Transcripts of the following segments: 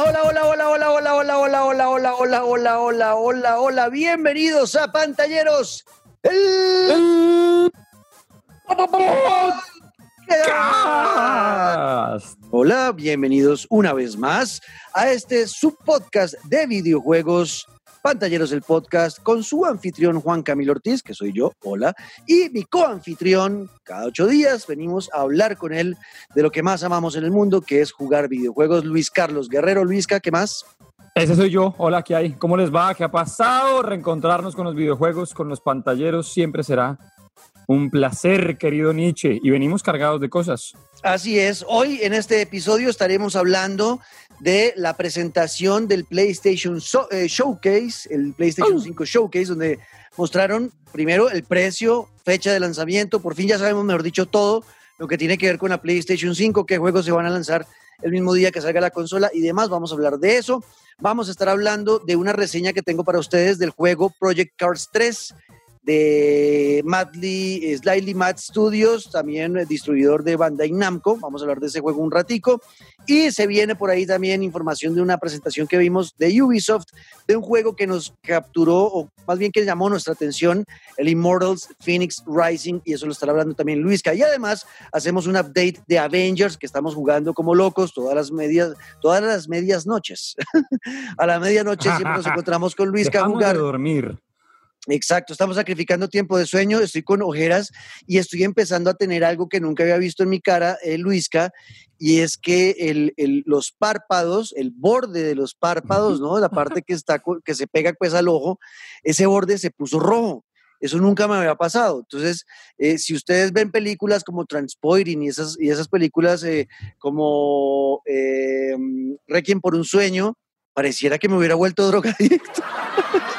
Hola, hola, hola, hola, hola, hola, hola, hola, hola, hola, hola, hola, hola, hola. Bienvenidos a Pantalleros. El... Hola, bienvenidos una vez más a este subpodcast de videojuegos Pantalleros el podcast con su anfitrión Juan Camilo Ortiz, que soy yo, hola, y mi coanfitrión. Cada ocho días venimos a hablar con él de lo que más amamos en el mundo, que es jugar videojuegos. Luis Carlos Guerrero, Luisca, ¿qué más? Ese soy yo. Hola, ¿qué hay? ¿Cómo les va? ¿Qué ha pasado? Reencontrarnos con los videojuegos, con los pantalleros, siempre será un placer, querido Nietzsche, y venimos cargados de cosas. Así es, hoy en este episodio estaremos hablando de la presentación del PlayStation eh, Showcase, el PlayStation 5 Showcase, donde mostraron primero el precio, fecha de lanzamiento, por fin ya sabemos, mejor dicho, todo lo que tiene que ver con la PlayStation 5, qué juegos se van a lanzar el mismo día que salga la consola y demás. Vamos a hablar de eso. Vamos a estar hablando de una reseña que tengo para ustedes del juego Project Cars 3 de Madly, eh, Slightly Mad Studios, también distribuidor de Bandai Namco. Vamos a hablar de ese juego un ratico. Y se viene por ahí también información de una presentación que vimos de Ubisoft, de un juego que nos capturó, o más bien que llamó nuestra atención, el Immortals Phoenix Rising, y eso lo estará hablando también Luisca. Y además hacemos un update de Avengers, que estamos jugando como locos todas las medias, todas las medias noches. a la medianoche siempre nos encontramos con Luisca a jugar. De dormir. Exacto, estamos sacrificando tiempo de sueño, estoy con ojeras y estoy empezando a tener algo que nunca había visto en mi cara, eh, Luisca, y es que el, los párpados, el borde de los párpados, ¿no? La parte que, está, que se pega pues al ojo, ese borde se puso rojo. Eso nunca me había pasado. Entonces, eh, si ustedes ven películas como Transpoiring y esas, y esas películas eh, como Requiem por un sueño, pareciera que me hubiera vuelto drogadicto.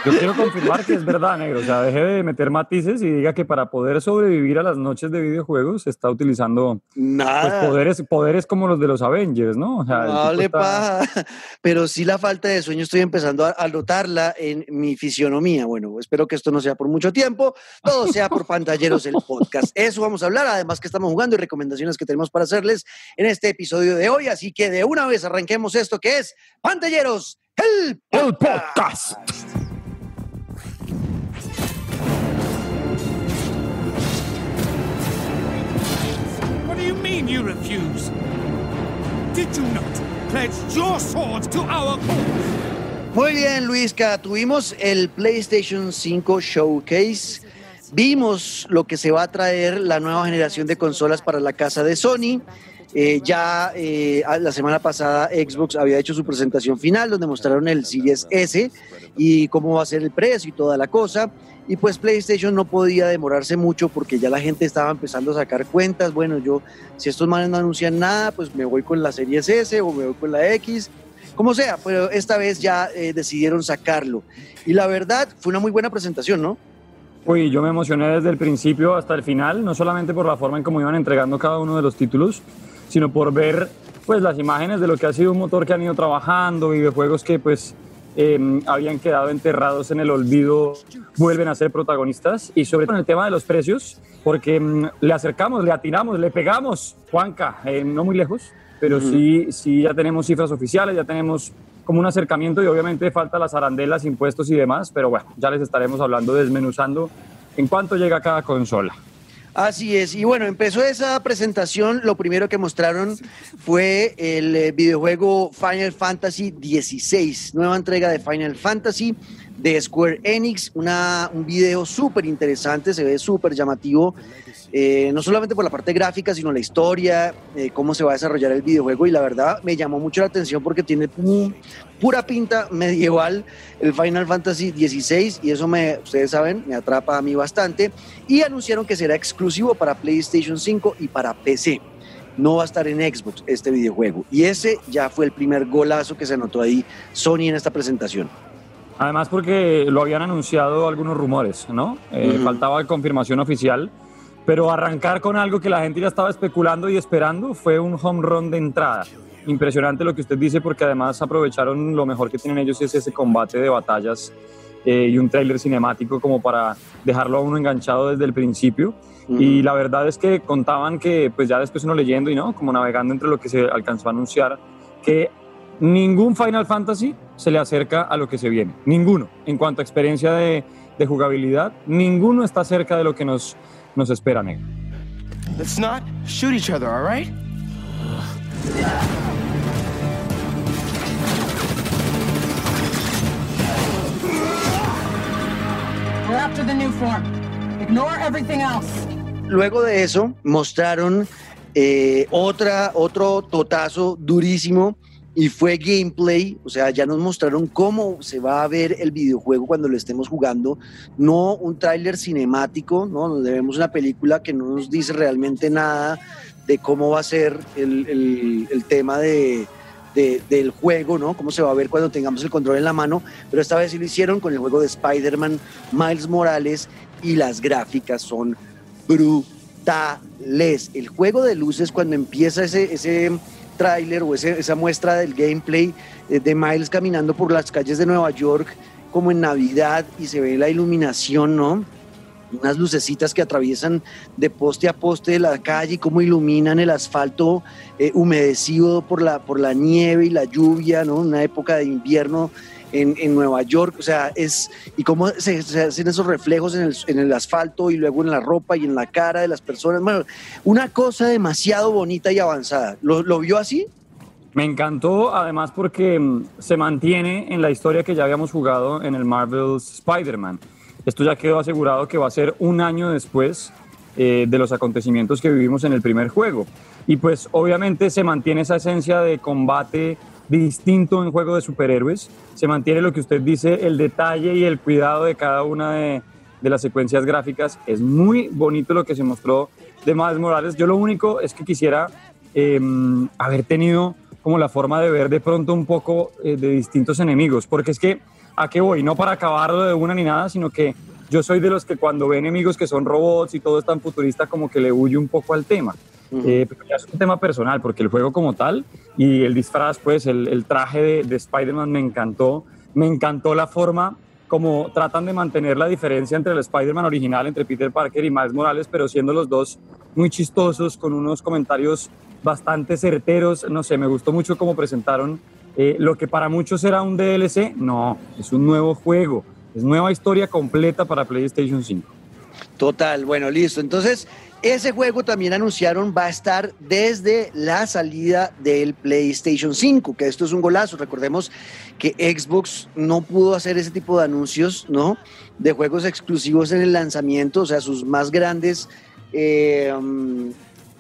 Yo quiero confirmar que es verdad, negro. O sea, deje de meter matices y diga que para poder sobrevivir a las noches de videojuegos se está utilizando pues, Nada. poderes, poderes como los de los Avengers, ¿no? O sea, no le Pero sí la falta de sueño estoy empezando a, notarla en mi fisionomía. Bueno, espero que esto no sea por mucho tiempo, todo sea por pantalleros el podcast. Eso vamos a hablar, además que estamos jugando y recomendaciones que tenemos para hacerles en este episodio de hoy. Así que de una vez arranquemos esto que es Pantalleros, el El podcast. You mean you refuse? Did you not pledge your swords to our cause? Muy bien, Luisca. Tuvimos el PlayStation 5 Showcase. Vimos lo que se va a traer la nueva generación de consolas para la casa de Sony. Eh, ya eh, la semana pasada Xbox había hecho su presentación final donde mostraron el Series S y cómo va a ser el precio y toda la cosa. Y pues PlayStation no podía demorarse mucho porque ya la gente estaba empezando a sacar cuentas. Bueno, yo, si estos manes no anuncian nada, pues me voy con la Series S o me voy con la X, como sea, pero esta vez ya eh, decidieron sacarlo. Y la verdad, fue una muy buena presentación, ¿no? Uy, yo me emocioné desde el principio hasta el final, no solamente por la forma en cómo iban entregando cada uno de los títulos, sino por ver pues las imágenes de lo que ha sido un motor que han ido trabajando, videojuegos que pues Em, habían quedado enterrados en el olvido, vuelven a ser protagonistas. Y sobre todo en el tema de los precios, porque em, le acercamos, le atinamos, le pegamos, Juanca, eh, no muy lejos, pero sí, sí ya tenemos cifras oficiales, ya tenemos como un acercamiento y obviamente falta las arandelas, impuestos y demás, pero bueno, ya les estaremos hablando, desmenuzando en cuánto llega cada consola. Así es, y bueno, empezó esa presentación, lo primero que mostraron fue el eh, videojuego Final Fantasy XVI, nueva entrega de Final Fantasy de Square Enix, una, un video súper interesante, se ve súper llamativo, eh, no solamente por la parte gráfica, sino la historia, eh, cómo se va a desarrollar el videojuego y la verdad me llamó mucho la atención porque tiene pura pinta medieval el Final Fantasy XVI y eso me, ustedes saben, me atrapa a mí bastante y anunciaron que será exclusivo para PlayStation 5 y para PC. No va a estar en Xbox este videojuego. Y ese ya fue el primer golazo que se anotó ahí Sony en esta presentación. Además porque lo habían anunciado algunos rumores, ¿no? Eh, faltaba confirmación oficial pero arrancar con algo que la gente ya estaba especulando y esperando fue un home run de entrada. Impresionante lo que usted dice porque además aprovecharon lo mejor que tienen ellos es ese combate de batallas eh, y un tráiler cinemático como para dejarlo a uno enganchado desde el principio. Y la verdad es que contaban que, pues ya después uno leyendo y no, como navegando entre lo que se alcanzó a anunciar, que ningún Final Fantasy se le acerca a lo que se viene. Ninguno. En cuanto a experiencia de, de jugabilidad, ninguno está cerca de lo que nos, nos espera, negro. Let's not shoot each other, all right? We're after the new form. Ignore everything else. Luego de eso, mostraron eh, otra, otro totazo durísimo y fue gameplay, o sea, ya nos mostraron cómo se va a ver el videojuego cuando lo estemos jugando, no un tráiler cinemático, ¿no? Donde vemos una película que no nos dice realmente nada de cómo va a ser el, el- el tema de, de- del juego, ¿no? Cómo se va a ver cuando tengamos el control en la mano, pero esta vez sí lo hicieron con el juego de Spider-Man, Miles Morales, y las gráficas son brutales. El juego de luces cuando empieza ese, ese tráiler o esa muestra del gameplay eh, de Miles caminando por las calles de Nueva York como en Navidad y se ve la iluminación, ¿no? Unas lucecitas que atraviesan de poste a poste de la calle y cómo iluminan el asfalto eh, humedecido por la, por la nieve y la lluvia, ¿no? Una época de invierno en, en Nueva York, o sea, es, y cómo se, se hacen esos reflejos en el, en el asfalto y luego en la ropa y en la cara de las personas. Bueno, una cosa demasiado bonita y avanzada. ¿Lo, lo vio así? Me encantó además porque mm, se mantiene en la historia que ya habíamos jugado en el Marvel's Spider-Man. Esto ya quedó asegurado que va a ser un año después eh, de los acontecimientos que vivimos en el primer juego. Y pues obviamente se mantiene esa esencia de combate distinto en juego de superhéroes. Se mantiene lo que usted dice, el detalle y el cuidado de cada una de, las secuencias gráficas. Es muy bonito lo que se mostró de Miles Morales. Yo lo único es que quisiera eh, haber tenido como la forma de ver de pronto un poco eh, de distintos enemigos, porque es que a qué voy, no para acabarlo de una ni nada, sino que yo soy de los que cuando ve enemigos que son robots y todo es tan futurista como que le huye un poco al tema. Eh, pero ya es un tema personal, porque el juego como tal y el disfraz, pues el, el traje de, de Spider-Man me encantó. Me encantó la forma como tratan de mantener la diferencia entre el Spider-Man original, entre Peter Parker y Miles Morales, pero siendo los dos muy chistosos, con unos comentarios bastante certeros. No sé, me gustó mucho cómo presentaron eh, lo que para muchos era un DLC. No, es un nuevo juego, es nueva historia completa para PlayStation 5. Total, bueno, listo. Entonces, ese juego también anunciaron va a estar desde la salida del PlayStation 5, que esto es un golazo. Recordemos que Xbox no pudo hacer ese tipo de anuncios, ¿no? De juegos exclusivos en el lanzamiento, o sea, sus más grandes eh, um,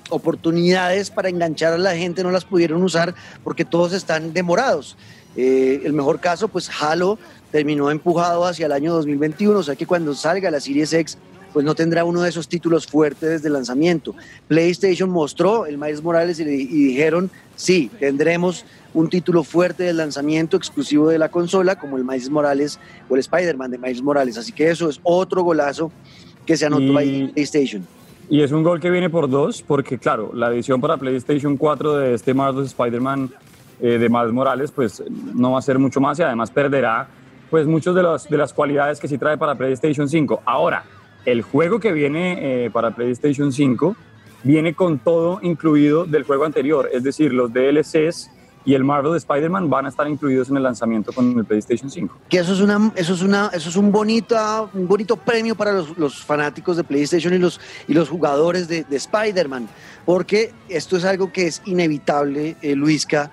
oportunidades para enganchar a la gente no las pudieron usar porque todos están demorados. Eh, el mejor caso, pues Halo terminó empujado hacia el año 2021, o sea que cuando salga la Series X pues no tendrá uno de esos títulos fuertes desde el lanzamiento. PlayStation mostró el Miles Morales y, y, dijeron, sí, tendremos un título fuerte del lanzamiento exclusivo de la consola, como el Miles Morales o el Spider-Man de Miles Morales. Así que eso es otro golazo que se anotó Y- ahí en PlayStation. Y es un gol que viene por dos, porque claro, la edición para PlayStation 4 de este Marvel's Spider-Man eh, de Miles Morales, pues no va a ser mucho más y además perderá pues muchas de, las de las cualidades que sí trae para PlayStation 5. Ahora, el juego que viene eh, para PlayStation 5 viene con todo incluido del juego anterior, es decir, los DLCs y el Marvel Spider-Man van a estar incluidos en el lanzamiento con el PlayStation 5. que eso es una eso es una eso es un bonito un bonito premio para los, fanáticos de PlayStation y los y los jugadores de, de Spider-Man porque esto es algo que es inevitable eh, Luisca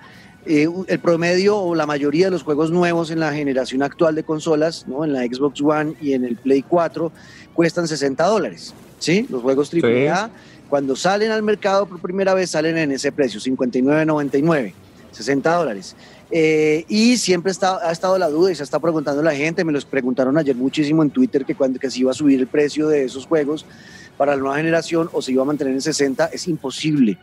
Eh, el promedio o la mayoría de los juegos nuevos en la generación actual de consolas, ¿no? en la Xbox One y en el Play 4, cuestan 60 dólares. ¿sí? Los juegos AAA, cuando salen al mercado por primera vez, salen en ese precio, 59.99, 60 dólares. Eh, y siempre está, ha estado la duda y se está preguntando la gente, me los preguntaron ayer muchísimo en Twitter que cuando que se iba a subir el precio de esos juegos para la nueva generación o se iba a mantener en 60, es imposible.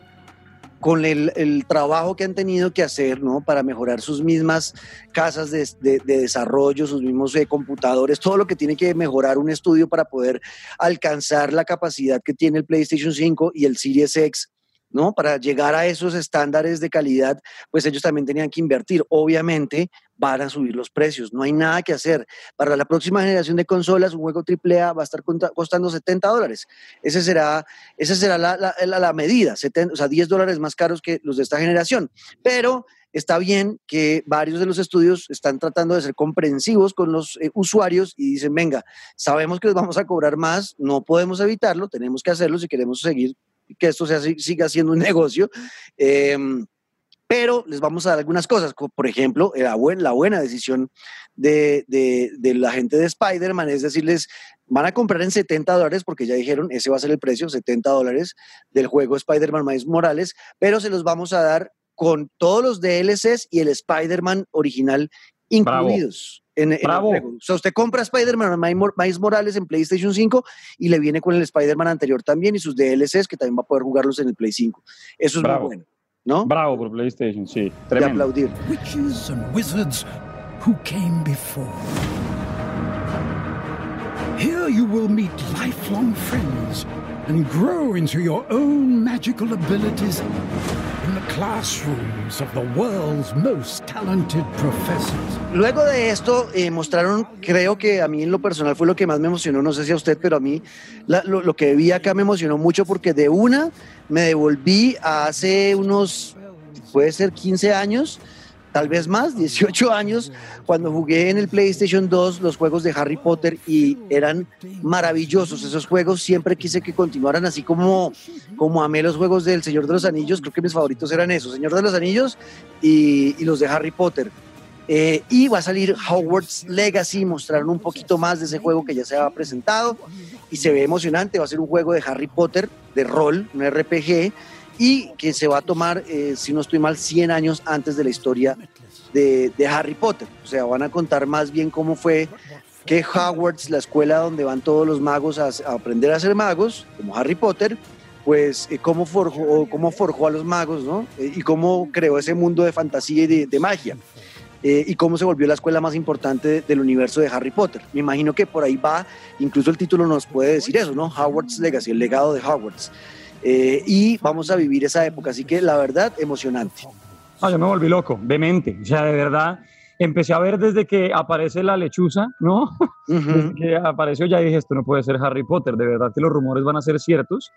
Con el, el trabajo que han tenido que hacer ¿no? para mejorar sus mismas casas de, de- de desarrollo, sus mismos eh, computadores, todo lo que tiene que mejorar un estudio para poder alcanzar la capacidad que tiene el PlayStation 5 y el Series X, ¿no? Para llegar a esos estándares de calidad, pues ellos también tenían que invertir. Obviamente van a subir los precios, no hay nada que hacer. Para la próxima generación de consolas, un juego AAA va a estar costando 70 dólares. Ese será, esa será la, medida, 70, o sea, 10 dólares más caros que los de esta generación. Pero está bien que varios de los estudios están tratando de ser comprensivos con los eh, usuarios y dicen, venga, sabemos que les vamos a cobrar más, no podemos evitarlo, tenemos que hacerlo si queremos seguir que esto sea, siga siendo un negocio. Em, pero les vamos a dar algunas cosas, como por ejemplo, la, la buena decisión de, de, la gente de Spider-Man es decirles, van a comprar en 70 dólares, porque ya dijeron, ese va a ser el precio, 70 dólares del juego Spider-Man Miles Morales, pero se los vamos a dar con todos los DLCs y el Spider-Man original incluidos. En, el juego. O sea, usted compra Spider-Man Miles Morales en PlayStation 5 y le viene con el Spider-Man anterior también y sus DLCs que también va a poder jugarlos en el Play 5. Eso es muy bueno. ¿No? Bravo por PlayStation, sí. Tremendo. De aplaudir. Witches and wizards who came before. Here you will meet lifelong friends and grow into your own magical abilities in the classrooms of the world's most talented professors. Luego de esto eh, mostraron, creo que a mí en lo personal fue lo que más me emocionó, no sé si a usted, pero a mí la, lo, lo que vi acá me emocionó mucho porque de una me devolví a hace unos, puede ser 15 años, tal vez más, 18 años, cuando jugué en el PlayStation 2 los juegos de Harry Potter y eran maravillosos esos juegos. Siempre quise que continuaran así como, como amé los juegos del Señor de los Anillos. Creo que mis favoritos eran esos, Señor de los Anillos y, los de Harry Potter. Eh, y va a salir Hogwarts Legacy, mostraron un poquito más de ese juego que ya se ha presentado y se ve emocionante. Va a ser un juego de Harry Potter, de rol, un RPG y que se va a tomar, eh, si no estoy mal, 100 años antes de la historia de, Harry Potter. O sea, van a contar más bien cómo fue que Hogwarts, la escuela donde van todos los magos a, aprender a ser magos, como Harry Potter, pues eh, cómo, forjó, cómo forjó a los magos, ¿no? Eh, y cómo creó ese mundo de fantasía y de, magia. y cómo se volvió la escuela más importante del universo de Harry Potter. Me imagino que por ahí va, incluso el título nos puede decir eso, ¿no? Hogwarts Legacy, el legado de Hogwarts. Eh, y vamos a vivir esa época. Así que la verdad, emocionante. Ah, yo me volví loco, demente. O sea, de verdad, empecé a ver desde que aparece la lechuza, ¿no? Desde que apareció ya dije, esto no puede ser Harry Potter, de verdad que los rumores van a ser ciertos.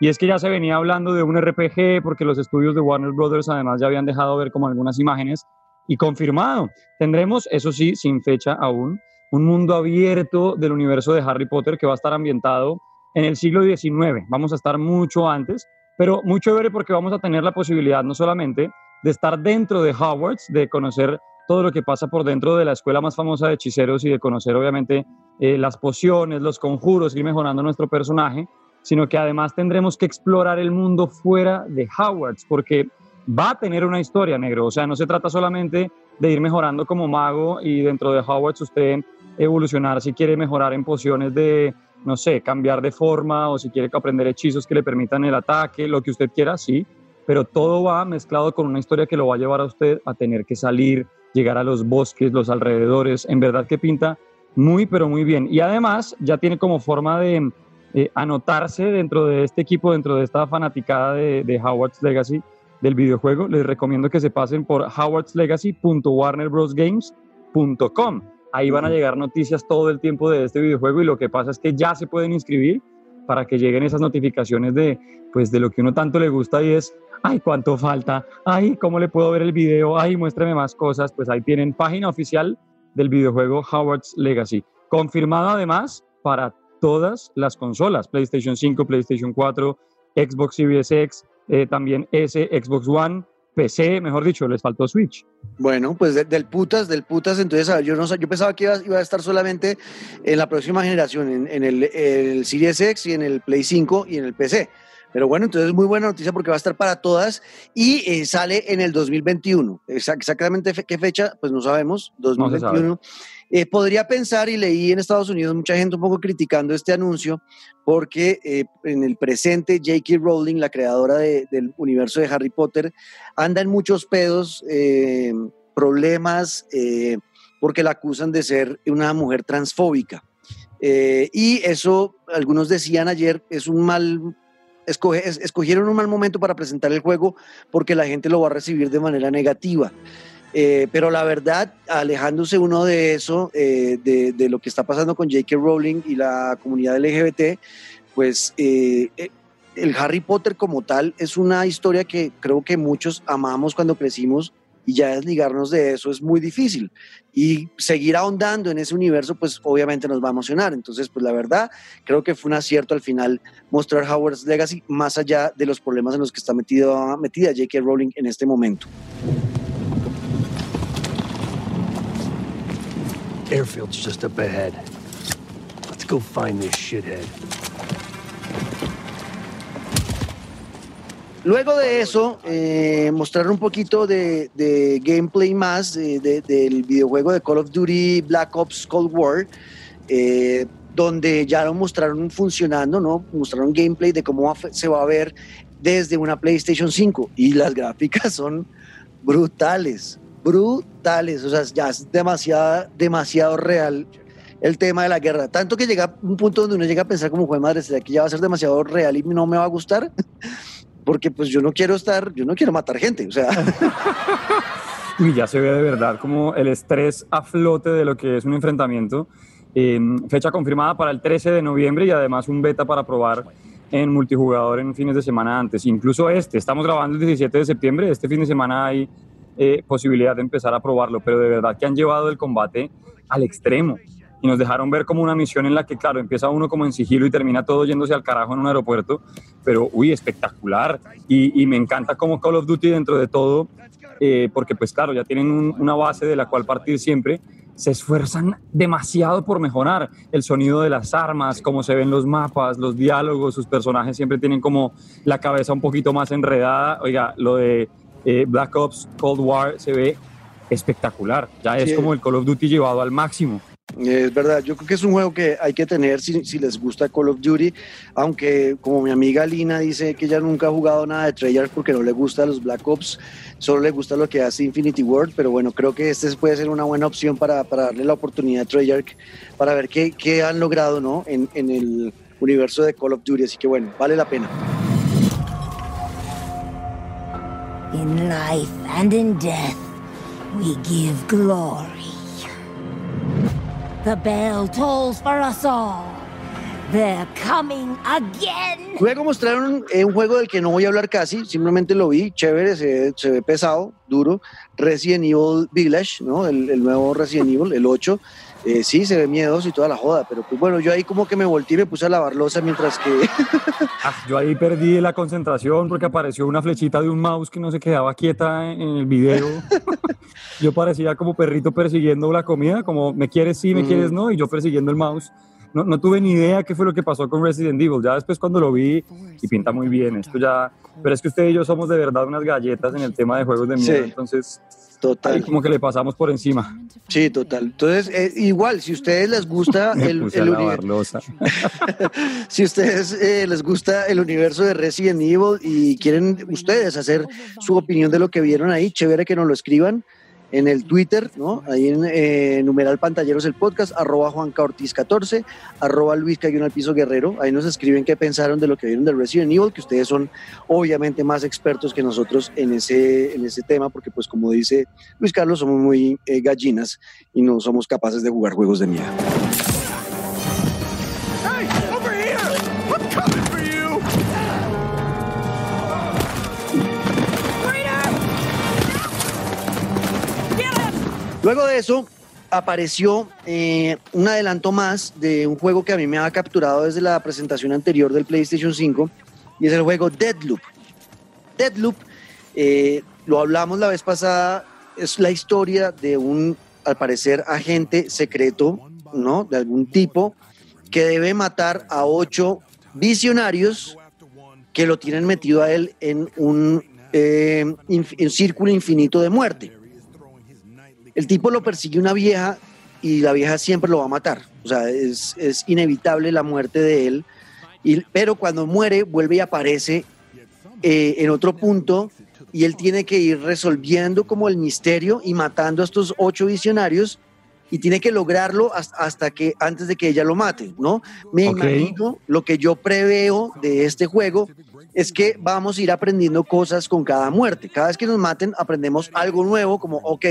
Y es que ya se venía hablando de un RPG porque los estudios de Warner Brothers además ya habían dejado ver como algunas imágenes y confirmado. Tendremos, eso sí, sin fecha aún, un mundo abierto del universo de Harry Potter que va a estar ambientado en el siglo XIX. Vamos a estar mucho antes, pero muy chévere porque vamos a tener la posibilidad no solamente de estar dentro de Hogwarts, de conocer todo lo que pasa por dentro de la escuela más famosa de hechiceros y de conocer obviamente eh, las pociones, los conjuros, ir mejorando nuestro personaje, sino que además tendremos que explorar el mundo fuera de Hogwarts, porque va a tener una historia, negro. O sea, no se trata solamente de ir mejorando como mago y dentro de Hogwarts usted evolucionar si quiere mejorar en pociones de no sé, cambiar de forma o si quiere aprender hechizos que le permitan el ataque, lo que usted quiera, sí, pero todo va mezclado con una historia que lo va a llevar a usted a tener que salir, llegar a los bosques, los alrededores, en verdad que pinta muy, pero muy bien. Y además ya tiene como forma de eh, anotarse dentro de este equipo, dentro de esta fanaticada de, de Howard's Legacy del videojuego. Les recomiendo que se pasen por howardslegacy.warnerbrosgames.com Ahí van a llegar noticias todo el tiempo de este videojuego y lo que pasa es que ya se pueden inscribir para que lleguen esas notificaciones de, pues, de lo que uno tanto le gusta y es, ay, cuánto falta, ay, cómo le puedo ver el video, ay, muéstrame más cosas. Pues ahí tienen página oficial del videojuego Howard's Legacy. Confirmado además para todas las consolas, PlayStation 5, PlayStation 4, Xbox Series X, eh, también S, Xbox One, PC, mejor dicho, les faltó Switch. Bueno, pues del putas, del putas, entonces yo no yo pensaba que iba, a estar solamente en la próxima generación, en, el, el, Series X y en el Play 5 y en el PC. Pero bueno, entonces muy buena noticia porque va a estar para todas y eh, sale en el 2021. Exactamente qué fecha, pues no sabemos, 2021. Eh, podría pensar, y leí en Estados Unidos mucha gente un poco criticando este anuncio, porque eh, en el presente J.K. Rowling, la creadora del universo de Harry Potter, anda en muchos pedos, problemas, porque la acusan de ser una mujer transfóbica. y eso, algunos decían ayer, es un mal escogieron un mal momento para presentar el juego porque la gente lo va a recibir de manera negativa. Eh, pero la verdad, alejándose uno de eso, eh, de, lo que está pasando con J.K. Rowling y la comunidad LGBT, pues eh, el Harry Potter como tal es una historia que creo que muchos amamos cuando crecimos y ya desligarnos de eso es muy difícil. Y seguir ahondando en ese universo, pues obviamente nos va a emocionar. Entonces, pues la verdad, creo que fue un acierto al final mostrar Howard's Legacy más allá de los problemas en los que está metido, metida J.K. Rowling en este momento. Airfield's just up ahead. Let's go find this shithead. Luego de eso, eh, mostrar un poquito de, gameplay más del videojuego de Call of Duty Black Ops Cold War, eh, donde ya lo mostraron funcionando, ¿no? Mostraron gameplay de cómo se va a ver desde una PlayStation 5 y las gráficas son brutales, brutales, o sea, ya es demasiado, demasiado real el tema de la guerra. Tanto que llega un punto donde uno llega a pensar como, fue madre, ¿será que ya va a ser demasiado real y no me va a gustar? porque pues yo no quiero estar, yo no quiero matar gente, o sea. y ya se ve de verdad como el estrés a flote de lo que es un enfrentamiento. fecha confirmada para el 13 de noviembre y además un beta para probar en multijugador en fines de semana antes. Incluso este, estamos grabando el 17 de septiembre, este fin de semana hay eh, posibilidad de empezar a probarlo, pero de verdad que han llevado el combate al extremo y nos dejaron ver como una misión en la que, claro, empieza uno como en sigilo y termina todo yéndose al carajo en un aeropuerto, pero, uy, espectacular. Y, me encanta como Call of Duty dentro de todo, eh, porque pues claro, ya tienen una base de la cual partir siempre, se esfuerzan demasiado por mejorar el sonido de las armas, cómo se ven los mapas, los diálogos, sus personajes siempre tienen como la cabeza un poquito más enredada. Oiga, lo de eh, Black Ops Cold War se ve espectacular, ya es como el Call of Duty llevado al máximo. Es verdad, yo creo que es un juego que hay que tener si, les gusta Call of Duty, aunque como mi amiga Lina dice que ella nunca ha jugado nada de Treyarch porque no le gusta los Black Ops, solo le gusta lo que hace Infinity World, pero bueno, creo que este puede ser una buena opción para, darle la oportunidad a Treyarch para ver qué, qué han logrado ¿no? en, en el universo de Call of Duty, así que bueno, vale la pena. In life and in death, we give glory. The bell tolls for us all. They're coming again. Luego mostraron eh, un juego del que no voy a hablar casi, simplemente lo vi, chévere, se, se ve pesado, duro. Resident Evil Village, ¿no? El, el nuevo Resident Evil, el 8. Eh, sí, se ve miedoso y toda la joda, pero pues bueno, yo ahí como que me volteé y me puse a lavar losa mientras que... Ah, yo ahí perdí la concentración porque apareció una flechita de un mouse que no se quedaba quieta en el video. yo parecía como perrito persiguiendo la comida, como me quieres sí, me quieres no, y yo persiguiendo el mouse. No, no, tuve ni idea qué fue lo que pasó con Resident Evil. Ya después cuando lo vi, y pinta muy bien, esto ya... Pero es que usted y yo somos de verdad unas galletas en el tema de juegos de miedo, entonces Total. como que le pasamos por encima. Sí, total. Entonces, eh, igual, si a ustedes les gusta el, universo. si ustedes eh, les gusta el universo de Resident Evil y quieren ustedes hacer su opinión de lo que vieron ahí, chévere que nos lo escriban en el Twitter, ¿no? Ahí en eh, numeral pantalleros el podcast, arroba Juanca Ortiz 14, arroba Luis Cayón al Piso Guerrero. Ahí nos escriben qué pensaron de lo que vieron del Resident Evil, que ustedes son obviamente más expertos que nosotros en ese, en ese tema, porque pues como dice Luis Carlos, somos muy eh, gallinas y no somos capaces de jugar juegos de miedo. Luego de eso, apareció eh, un adelanto más de un juego que a mí me ha capturado desde la presentación anterior del PlayStation 5 y es el juego Deadloop. Deadloop, eh, lo hablamos la vez pasada, es la historia de un, al parecer, agente secreto, ¿no? De algún tipo que debe matar a ocho visionarios que lo tienen metido a él en un, eh, un círculo infinito de muerte. El tipo lo persigue una vieja y la vieja siempre lo va a matar. O sea, es, inevitable la muerte de él. Y, pero cuando muere, vuelve y aparece eh, en otro punto y él tiene que ir resolviendo como el misterio y matando a estos ocho visionarios y tiene que lograrlo hasta, que antes de que ella lo mate, ¿no? Me imagino lo que yo preveo de este juego es que vamos a ir aprendiendo cosas con cada muerte. Cada vez que nos maten, aprendemos algo nuevo, como, ok,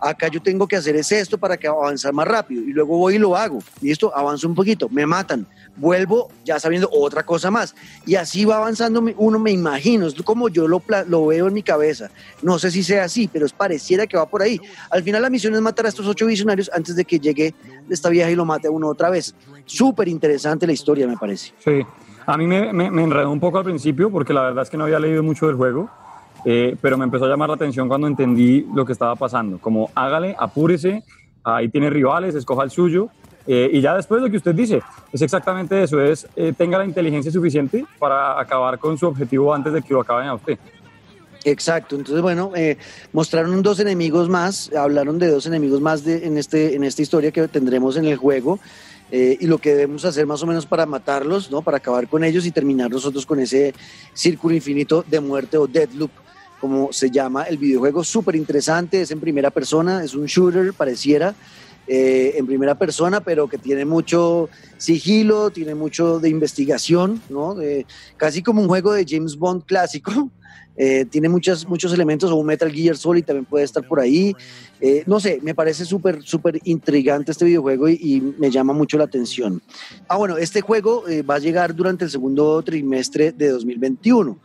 acá yo tengo que hacer es esto para que avanzar más rápido. Y luego voy y lo hago. Y esto avanzo un poquito, me matan. Vuelvo ya sabiendo otra cosa más. Y así va avanzando uno, me imagino. Es como yo lo, lo veo en mi cabeza. No sé si sea así, pero es pareciera que va por ahí. Al final la misión es matar a estos ocho visionarios antes de que llegue esta vieja y lo mate uno otra vez. Súper interesante la historia, me parece. Sí. A mí me, me, enredó un poco al principio porque la verdad es que no había leído mucho del juego, eh, pero me empezó a llamar la atención cuando entendí lo que estaba pasando. Como hágale, apúrese, ahí tiene rivales, escoja el suyo. Eh, y ya después lo que usted dice, es exactamente eso, es eh, tenga la inteligencia suficiente para acabar con su objetivo antes de que lo acaben a usted. Exacto, entonces bueno, mostraron dos enemigos más, hablaron de dos enemigos más de, en, este, en esta historia que tendremos en el juego. Eh, y lo que debemos hacer más o menos para matarlos, ¿no? Para acabar con ellos y terminar nosotros con ese círculo infinito de muerte o deadloop, como se llama el videojuego. Súper interesante, es en primera persona, es un shooter, pareciera. Eh, en primera persona, pero que tiene mucho sigilo, tiene mucho de investigación, ¿no? casi como un juego de James Bond clásico, eh, tiene muchas, muchos elementos, o un Metal Gear Solid también puede estar por ahí. Eh, no sé, me parece súper, súper intrigante este videojuego y, me llama mucho la atención. Ah, bueno, este juego eh, va a llegar durante el segundo trimestre de 2021.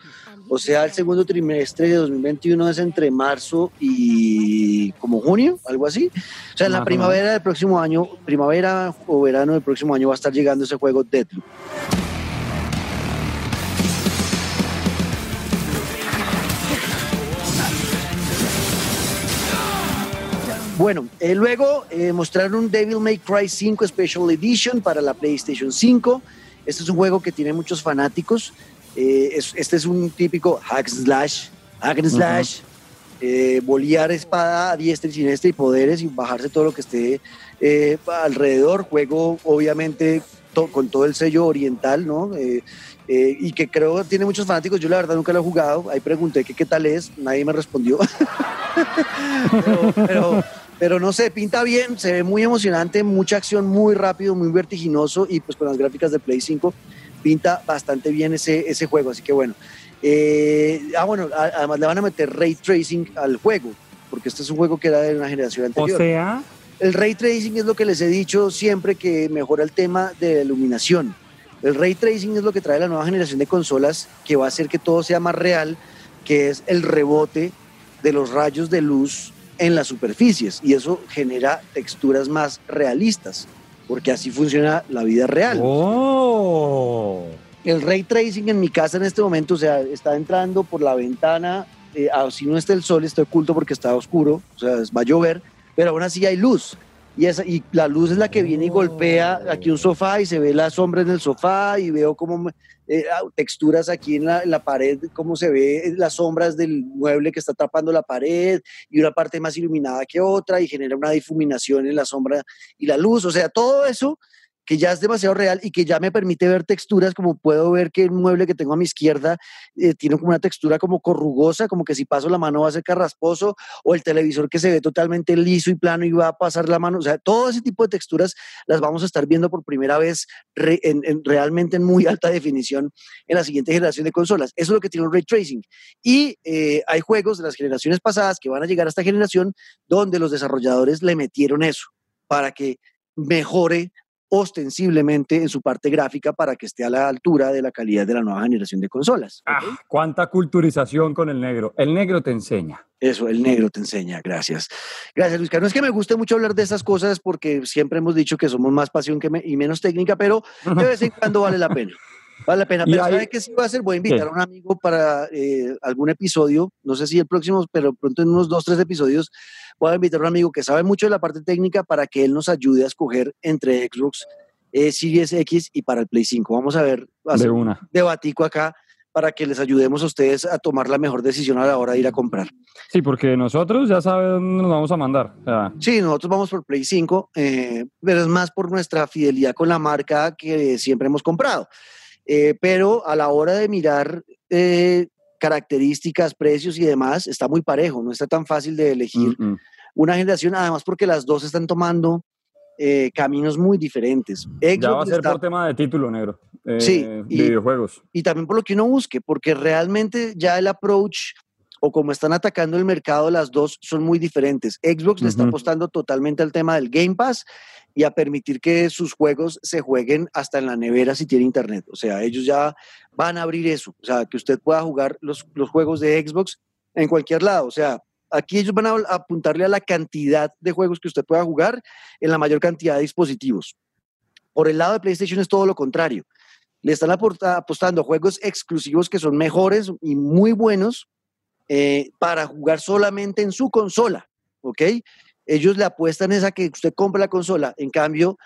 O sea, el segundo trimestre de 2021 es entre marzo y como junio, algo así. O sea, en la primavera del próximo año, primavera o verano del próximo año va a estar llegando ese juego Deadloop. Bueno, eh, luego eh, mostraron Devil May Cry 5 Special Edition para la PlayStation 5. Este es un juego que tiene muchos fanáticos. Eh, este es un típico hack slash, hack slash, bolear espada a diestra y siniestra y poderes y bajarse todo lo que esté alrededor. Juego, obviamente, con todo el sello oriental, ¿no? y que creo tiene muchos fanáticos. Yo la verdad nunca lo he jugado. Ahí pregunté que qué tal es, nadie me respondió. pero, pero no sé, pinta bien, se ve muy emocionante, mucha acción, muy rápido, muy vertiginoso y pues con las gráficas de Play 5 pinta bastante bien ese, ese juego, así que bueno. Eh, ah, bueno, además le van a meter ray tracing al juego, porque este es un juego que era de una generación anterior. O sea... El ray tracing es lo que les he dicho siempre que mejora el tema de la iluminación. El ray tracing es lo que trae la nueva generación de consolas que va a hacer que todo sea más real, que es el rebote de los rayos de luz en las superficies y eso genera texturas más realistas, porque así funciona la vida real. Oh. El ray tracing en mi casa en este momento, o sea, está entrando por la ventana, eh, si no está el sol, está oculto porque está oscuro, o sea, va a llover, pero aún así hay luz. Y, esa, y la luz es la que viene y golpea aquí un sofá y se ve la sombra en el sofá y veo como eh, ah, texturas aquí en la, pared, cómo se ve las sombras del mueble que está tapando la pared y una parte más iluminada que otra y genera una difuminación en la sombra y la luz. O sea, todo eso que ya es demasiado real y que ya me permite ver texturas, como puedo ver que el mueble que tengo a mi izquierda eh, tiene como una textura como corrugosa, como que si paso la mano va a ser carrasposo, o el televisor que se ve totalmente liso y plano y va a pasar la mano, o sea, todo ese tipo de texturas las vamos a estar viendo por primera vez en, realmente en muy alta definición en la siguiente generación de consolas. Eso es lo que tiene el ray tracing. Y eh, hay juegos de las generaciones pasadas que van a llegar a esta generación donde los desarrolladores le metieron eso para que mejore ostensiblemente en su parte gráfica para que esté a la altura de la calidad de la nueva generación de consolas. Ah, cuánta culturización con el negro. El negro te enseña. Eso, el negro te enseña. Gracias. Gracias, Luis. No es que me guste mucho hablar de estas cosas porque siempre hemos dicho que somos más pasión que y menos técnica, pero de vez en cuando vale la pena. Vale la pena. Pero ¿sabe qué sí voy a hacer? Voy a invitar a un amigo para eh, algún episodio, no sé si el próximo, pero pronto en unos dos, tres episodios, voy a invitar a un amigo que sabe mucho de la parte técnica para que él nos ayude a escoger entre Xbox eh, Series X y para el Play 5. Vamos a ver, de una. debatico acá para que les ayudemos a ustedes a tomar la mejor decisión a la hora de ir a comprar. Sí, porque nosotros ya saben dónde nos vamos a mandar. Sí, nosotros vamos por Play 5, eh, pero es más por nuestra fidelidad con la marca que siempre hemos comprado. Eh, pero a la hora de mirar características, precios y demás, está muy parejo, no está tan fácil de elegir una generación, además porque las dos están tomando eh, caminos muy diferentes. ya va a ser por tema de título negro. eh, Sí, y- videojuegos. y también por lo que uno busque, porque realmente ya el approach o como están atacando el mercado, las dos son muy diferentes. Xbox le está apostando totalmente al tema del Game Pass y a permitir que sus juegos se jueguen hasta en la nevera si tiene internet. O sea, ellos ya van a abrir eso, o sea, que usted pueda jugar los, los juegos de Xbox en cualquier lado. O sea, aquí ellos van a apuntarle a la cantidad de juegos que usted pueda jugar en la mayor cantidad de dispositivos. Por el lado de PlayStation es todo lo contrario le están apostando a juegos exclusivos que son mejores y muy buenos eh, para jugar solamente en su consola, ¿ok? Ellos le apuestan es a que usted compre la consola, en cambio,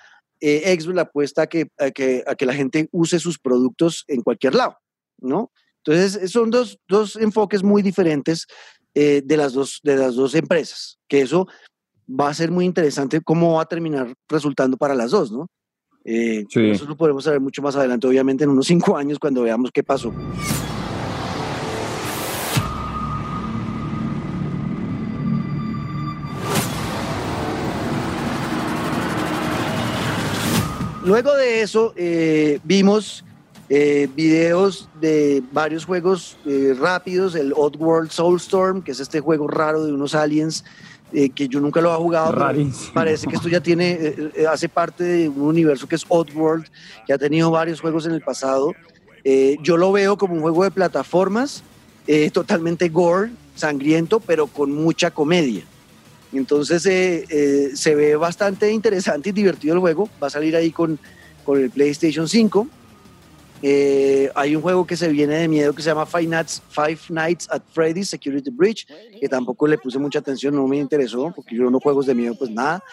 eh, Xbox le apuesta a que, a, que, a que la gente use sus productos en cualquier lado, ¿no? Entonces, son dos, dos enfoques muy diferentes eh, de, las dos, de las dos empresas, que eso va a ser muy interesante cómo va a terminar resultando para las dos, ¿no? Eh, Sí. Eso lo podremos saber mucho más adelante, obviamente en unos cinco años cuando veamos qué pasó. Luego de eso eh, vimos eh, videos de varios juegos eh, rápidos, el Oddworld Soulstorm, que es este juego raro de unos aliens que yo nunca lo he jugado. Rarísimo. Parece que esto ya tiene, hace parte de un universo que es Oddworld, que ha tenido varios juegos en el pasado. Yo lo veo como un juego de plataformas, totalmente gore, sangriento, pero con mucha comedia. Entonces eh, eh, se ve bastante interesante y divertido el juego. Va a salir ahí con, con el PlayStation 5. Eh, hay un juego que se viene de miedo que se llama Five Nights, Five Nights at Freddy's Security Breach, que tampoco le puse mucha atención, no me interesó, porque yo no juegos de miedo, pues nada.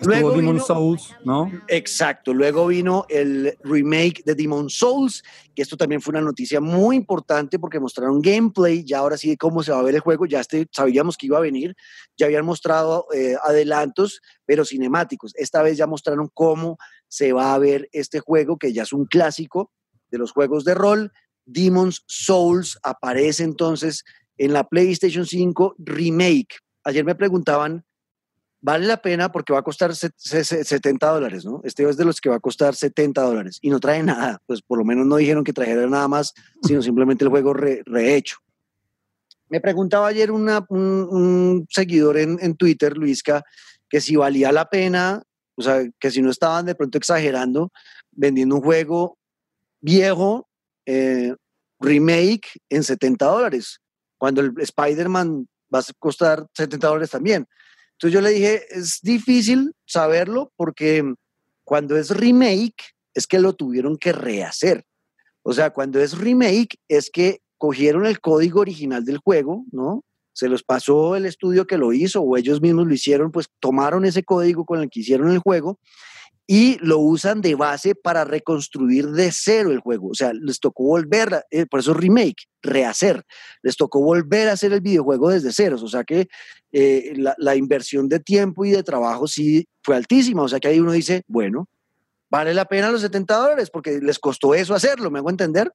Estuvo Demon vino- Souls, ¿no? Exacto, luego vino el remake de Demon Souls, que esto también fue una noticia muy importante porque mostraron gameplay, ya ahora sí cómo se va a ver el juego, ya este, sabíamos que iba a venir, ya habían mostrado eh, adelantos, pero cinemáticos. Esta vez ya mostraron cómo se va a ver este juego, que ya es un clásico de los juegos de rol. Demon's Souls aparece entonces en la PlayStation 5 Remake. Ayer me preguntaban, vale la pena porque va a costar set- se- se- 70 dólares, ¿no? Este es de los que va a costar 70 dólares y no trae nada, pues por lo menos no dijeron que trajera nada más, sino simplemente el juego re- rehecho. Me preguntaba ayer una- un, un seguidor en, en Twitter, Luisca, que si valía la pena, o sea, que si no estaban de pronto exagerando, vendiendo un juego viejo, eh, remake en 70 dólares, cuando el Spider-Man va a costar 70 dólares también. Entonces yo le dije, es difícil saberlo porque cuando es remake es que lo tuvieron que rehacer. O sea, cuando es remake es que cogieron el código original del juego, ¿no? Se los pasó el estudio que lo hizo o ellos mismos lo hicieron, pues tomaron ese código con el que hicieron el juego y lo usan de base para reconstruir de cero el juego. O sea, les tocó volver, eh, por eso remake, rehacer. Les tocó volver a hacer el videojuego desde ceros. O sea que eh, la, la inversión de tiempo y de trabajo sí fue altísima. O sea que ahí uno dice, bueno, vale la pena los 70 dólares porque les costó eso hacerlo, ¿me hago entender?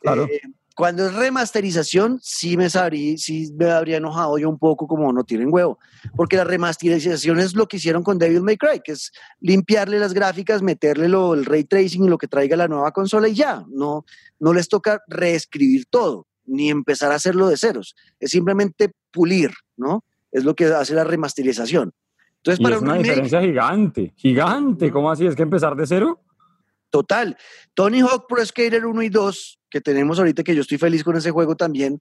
Claro. Eh, cuando es remasterización, sí me, sabrí, sí me habría enojado yo un poco como no tienen huevo, porque la remasterización es lo que hicieron con Devil May Cry, que es limpiarle las gráficas, meterle lo, el ray tracing y lo que traiga la nueva consola y ya, no, no les toca reescribir todo, ni empezar a hacerlo de ceros, es simplemente pulir, ¿no? Es lo que hace la remasterización. Entonces, Y para es un una remake, diferencia gigante, gigante. ¿Cómo así? ¿Es que empezar de cero? Total. Tony Hawk Pro Skater 1 y 2, que tenemos ahorita, que yo estoy feliz con ese juego también,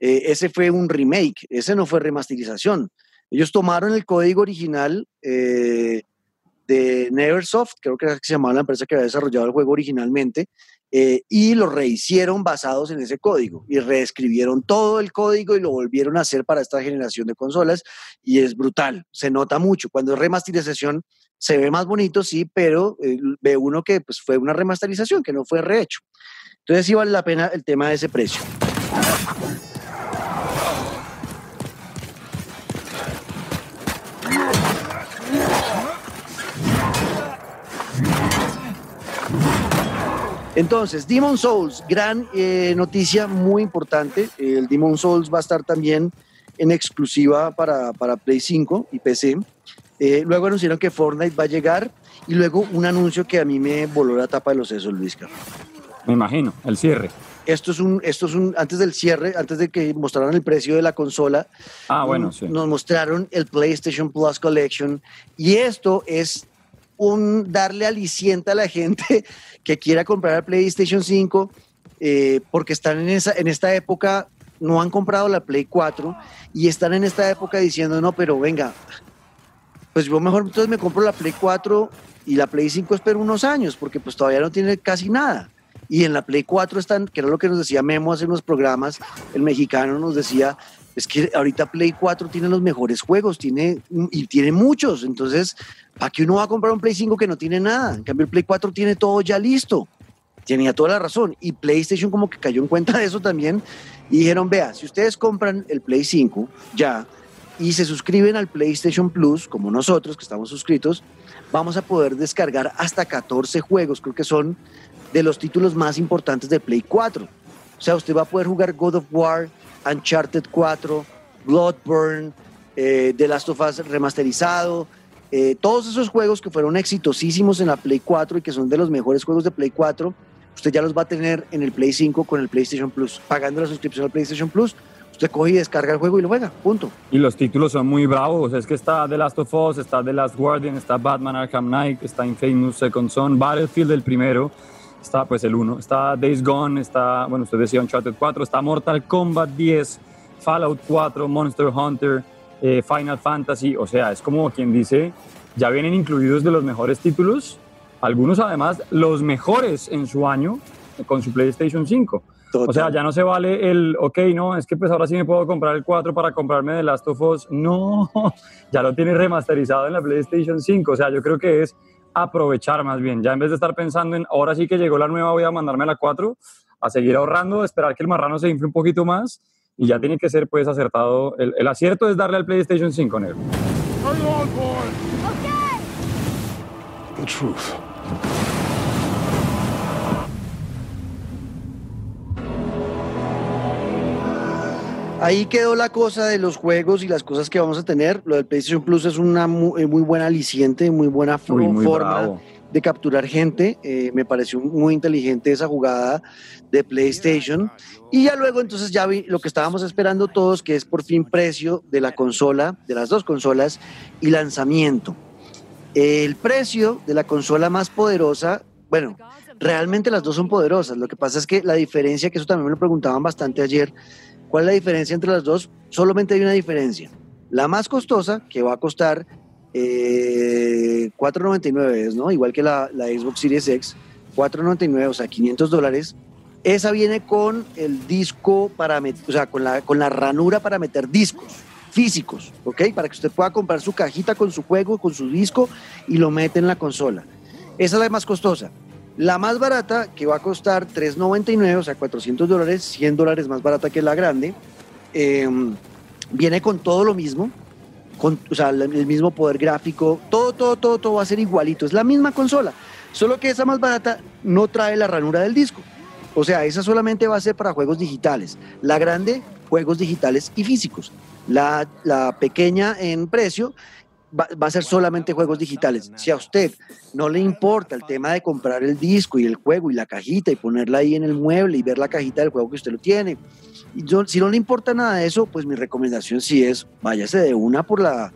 eh, ese fue un remake, ese no fue remasterización. Ellos tomaron el código original eh, de Neversoft, creo que se llamaba la empresa que había desarrollado el juego originalmente, eh, y lo rehicieron basados en ese código y reescribieron todo el código y lo volvieron a hacer para esta generación de consolas y es brutal, se nota mucho. Cuando es remasterización se ve más bonito, sí, pero eh, ve uno que pues, fue una remasterización, que no fue rehecho. Entonces sí vale la pena el tema de ese precio. Entonces, Demon Souls, gran eh, noticia muy importante. El Demon Souls va a estar también en exclusiva para, para Play 5 y PC. Eh, luego anunciaron que Fortnite va a llegar y luego un anuncio que a mí me voló la tapa de los sesos, Luisca. Me imagino, el cierre. Esto es un, esto es un, antes del cierre, antes de que mostraran el precio de la consola, Ah, bueno, nos, sí. nos mostraron el PlayStation Plus Collection y esto es un darle aliciente a la gente que quiera comprar el PlayStation 5 eh, porque están en, esa, en esta época, no han comprado la Play 4 y están en esta época diciendo, no, pero venga, pues yo mejor entonces me compro la Play 4 y la Play 5 espero unos años porque pues todavía no tiene casi nada. Y en la Play 4 están, que era lo que nos decía Memo hace unos programas, el mexicano nos decía, es que ahorita Play 4 tiene los mejores juegos, tiene, y tiene muchos, entonces, ¿para qué uno va a comprar un Play 5 que no tiene nada? En cambio, el Play 4 tiene todo ya listo. Tenía toda la razón. Y PlayStation como que cayó en cuenta de eso también y dijeron, vea, si ustedes compran el Play 5 ya y se suscriben al PlayStation Plus, como nosotros que estamos suscritos, vamos a poder descargar hasta 14 juegos, creo que son de los títulos más importantes de Play 4. O sea, usted va a poder jugar God of War, Uncharted 4, Bloodborne, eh, The Last of Us remasterizado, eh, todos esos juegos que fueron exitosísimos en la Play 4 y que son de los mejores juegos de Play 4, usted ya los va a tener en el Play 5 con el PlayStation Plus. Pagando la suscripción al PlayStation Plus, usted coge y descarga el juego y lo juega, punto. Y los títulos son muy bravos. Es que está The Last of Us, está The Last Guardian, está Batman Arkham Knight, está Infamous Second Son, Battlefield el primero, está pues el 1, está Days Gone, está, bueno, usted decía Uncharted 4, está Mortal Kombat 10, Fallout 4, Monster Hunter, eh, Final Fantasy. O sea, es como quien dice, ya vienen incluidos de los mejores títulos, algunos además los mejores en su año con su PlayStation 5. O sea, ya no se vale el, ok, no, es que pues ahora sí me puedo comprar el 4 para comprarme The Last of Us. No, ya lo tiene remasterizado en la PlayStation 5. O sea, yo creo que es aprovechar más bien. Ya en vez de estar pensando en, ahora sí que llegó la nueva, voy a mandarme a la 4, a seguir ahorrando, esperar que el marrano se infle un poquito más y ya tiene que ser pues acertado. El, el acierto es darle al PlayStation 5, negro. The truth. Ahí quedó la cosa de los juegos y las cosas que vamos a tener. Lo del PlayStation Plus es una muy, muy buena aliciente, muy buena Uy, muy forma bravo. de capturar gente. Eh, me pareció muy inteligente esa jugada de PlayStation. Y ya luego entonces ya vi lo que estábamos esperando todos, que es por fin precio de la consola, de las dos consolas y lanzamiento. El precio de la consola más poderosa, bueno, realmente las dos son poderosas. Lo que pasa es que la diferencia, que eso también me lo preguntaban bastante ayer, ¿cuál es la diferencia entre las dos? Solamente hay una diferencia. La más costosa, que va a costar eh, 4.99, es, ¿no? Igual que la, la Xbox Series X, 4.99, o sea, 500 dólares. Esa viene con el disco para meter, o sea, con la, con la ranura para meter discos físicos, ¿ok? Para que usted pueda comprar su cajita con su juego, con su disco y lo mete en la consola. Esa es la más costosa. La más barata, que va a costar 3.99, o sea, 400 dólares, 100 dólares más barata que la grande, eh, viene con todo lo mismo, con, o sea, el el mismo poder gráfico, todo, todo, todo, todo va a ser igualito. Es la misma consola, solo que esa más barata no trae la ranura del disco. O sea, esa solamente va a ser para juegos digitales. La grande, juegos digitales y físicos. La, la pequeña en precio va, va a ser solamente juegos digitales. Si a usted no le importa el tema de comprar el disco y el juego y la cajita y ponerla ahí en el mueble y ver la cajita del juego que usted lo tiene, si no le importa nada de eso, pues mi recomendación sí es váyase de una por la,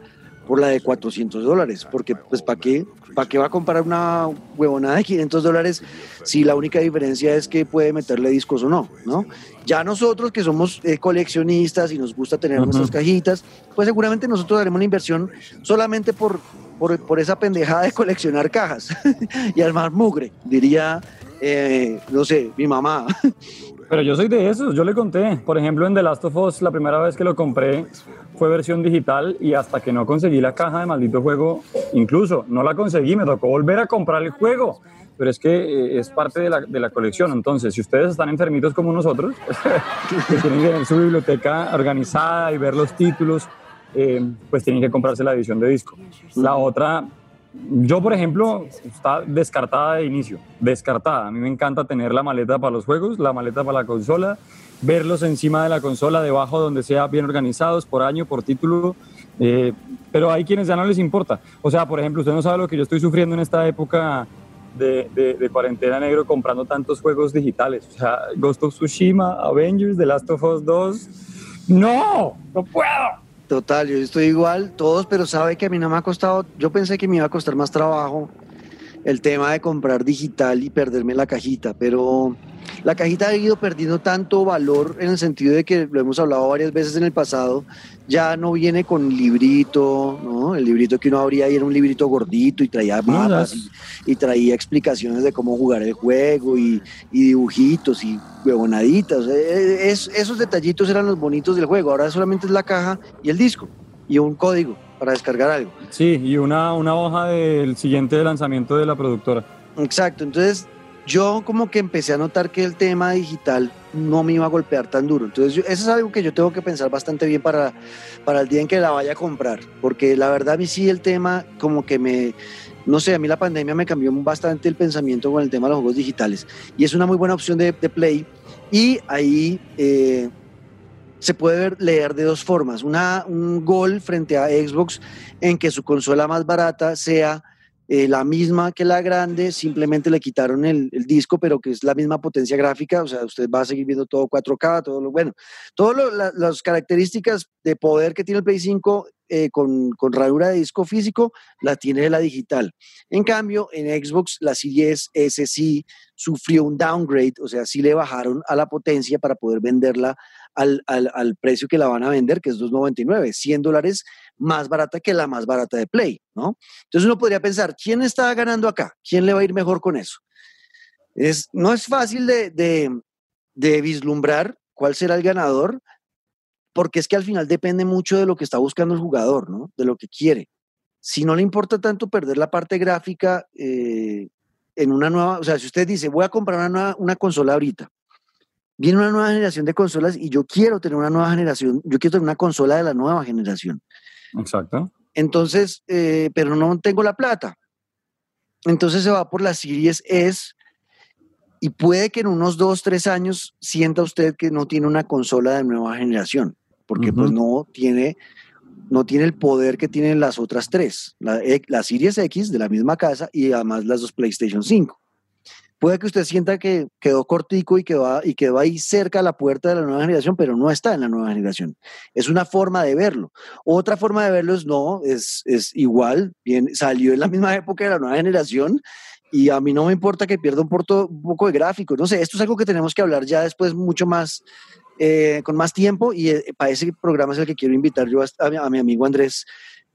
por la de 400 dólares, porque pues ¿para qué, ¿para qué va a comprar una huevonada de 500 dólares si la única diferencia es que puede meterle discos o no, ¿no? Ya nosotros que somos eh, coleccionistas y nos gusta tener nuestras cajitas, pues seguramente nosotros haremos una inversión solamente por, por, por esa pendejada de coleccionar cajas y armar mugre, diría, eh, no sé, mi mamá. Pero yo soy de esos, yo le conté. Por ejemplo, en The Last of Us, la primera vez que lo compré fue versión digital y hasta que no conseguí la caja de maldito juego, incluso no la conseguí, me tocó volver a comprar el juego. Pero es que eh, es parte de la, de la colección. Entonces, si ustedes están enfermitos como nosotros, que tienen que tener su biblioteca organizada y ver los títulos, eh, pues tienen que comprarse la edición de disco. La otra, yo, por ejemplo, está descartada de inicio, descartada. A mí me encanta tener la maleta para los juegos, la maleta para la consola, verlos encima de la consola, debajo donde sea bien organizados, por año, por título. eh, pero hay quienes ya no les importa. O sea, por ejemplo, usted no sabe lo que yo estoy sufriendo en esta época de, de, cuarentena negro comprando tantos juegos digitales. O sea, Ghost of Tsushima, Avengers, The Last of Us 2. ¡No! ¡No puedo! Total, yo estoy igual, todos, pero sabe que a mí no me ha costado, yo pensé que me iba a costar más trabajo el tema de comprar digital y perderme la cajita, pero la cajita ha ido perdiendo tanto valor en el sentido de que lo hemos hablado varias veces en el pasado, ya no viene con librito, ¿no? El librito que uno abría ahí era un librito gordito y traía mapas y, y traía explicaciones de cómo jugar el juego y, y dibujitos y huevonaditas. Eh, es- esos detallitos eran los bonitos del juego, ahora solamente es la caja y el disco y un código para descargar algo. Sí, y una, una hoja del siguiente lanzamiento de la productora. Exacto, entonces yo como que empecé a notar que el tema digital no me iba a golpear tan duro. Entonces yo- eso es algo que yo tengo que pensar bastante bien para, para el día en que la vaya a comprar, porque la verdad a mí sí el tema como que me, no sé, a mí la pandemia me cambió bastante el pensamiento con el tema de los juegos digitales y es una muy buena opción de, de Play y ahí... eh, se puede leer de dos formas. Una, un gol frente a Xbox en que su consola más barata sea eh, la misma que la grande, simplemente le quitaron el, disco, pero que es la misma potencia gráfica, o sea, usted va a seguir viendo todo 4K, todo lo bueno, todas las características de poder que tiene el Play 5 eh, con, con ranura de disco físico, la tiene la digital. En cambio, en Xbox, la Series S sí sufrió un downgrade, o sea, sí le bajaron a la potencia para poder venderla al, al, al precio que la van a vender, que es 2.99, 100 dólares más barata que la más barata de Play, ¿no? Entonces uno podría pensar, ¿quién está ganando acá? ¿Quién le va a ir mejor con eso? Es, no es fácil de, de, de vislumbrar cuál será el ganador, porque es que al final depende mucho de lo que está buscando el jugador, ¿no? De lo que quiere. Si no le importa tanto perder la parte gráfica eh, en una nueva, o sea, si usted dice, voy a comprar una, una consola ahorita, viene una nueva generación de consolas y yo quiero tener una nueva generación, yo quiero tener una consola de la nueva generación. Exacto. Entonces, eh, pero no tengo la plata. Entonces se va por la Series S y puede que en unos dos, tres años sienta usted que no tiene una consola de nueva generación, porque pues no tiene, no tiene el poder que tienen las otras tres, la, E- la Series X de la misma casa y además las dos PlayStation 5. Puede que usted sienta que quedó cortico y quedó, y quedó ahí cerca a la puerta de la nueva generación, pero no está en la nueva generación. Es una forma de verlo. Otra forma de verlo es no, es, es igual, bien, salió en la misma época de la nueva generación y a mí no me importa que pierda un, porto- un poco de gráfico. No sé, esto es algo que tenemos que hablar ya después mucho más, eh, con más tiempo y eh, para ese programa es el que quiero invitar yo a, a a mi amigo Andrés,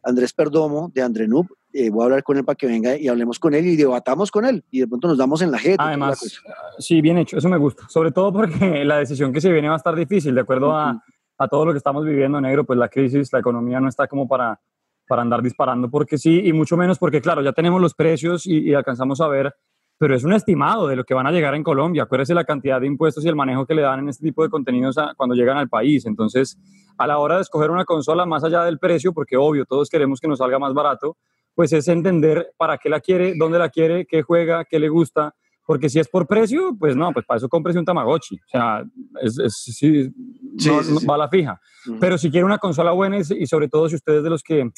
Andrés Perdomo de Andre Noob. Eh, voy a hablar con él para que venga y hablemos con él y debatamos con él y de pronto nos damos en la jeta. Además, sí, bien hecho, eso me gusta. Sobre todo porque la decisión que se viene va a estar difícil, de acuerdo a, a todo lo que estamos viviendo, negro, pues la crisis, la economía no está como para, para andar disparando, porque sí, y mucho menos porque, claro, ya tenemos los precios y, y alcanzamos a ver, pero es un estimado de lo que van a llegar en Colombia. Acuérdese la cantidad de impuestos y el manejo que le dan en este tipo de contenidos a- cuando llegan al país. Entonces, a la hora de escoger una consola, más allá del precio, porque obvio, todos queremos que nos salga más barato, pues es entender para qué la quiere, dónde la quiere, qué juega, qué le gusta. Porque si es por precio, pues no, pues para eso cómprese un Tamagotchi. O sea, es, es- sí, Sí, no- sí, va a la fija. Pero si quiere una consola buena y, y sobre todo si ustedes de los que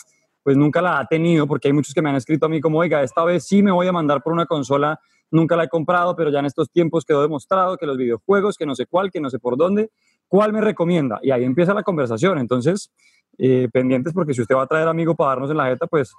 pues nunca la ha tenido, porque hay muchos que me han escrito a mí como, oiga, esta vez sí me voy a mandar por una consola, nunca la he comprado, pero ya en estos tiempos quedó demostrado que los videojuegos, que no sé cuál, que no sé por dónde, ¿cuál me recomienda? Y ahí empieza la conversación. Entonces, eh, pendientes porque si usted va a traer amigo para darnos en la jeta, pues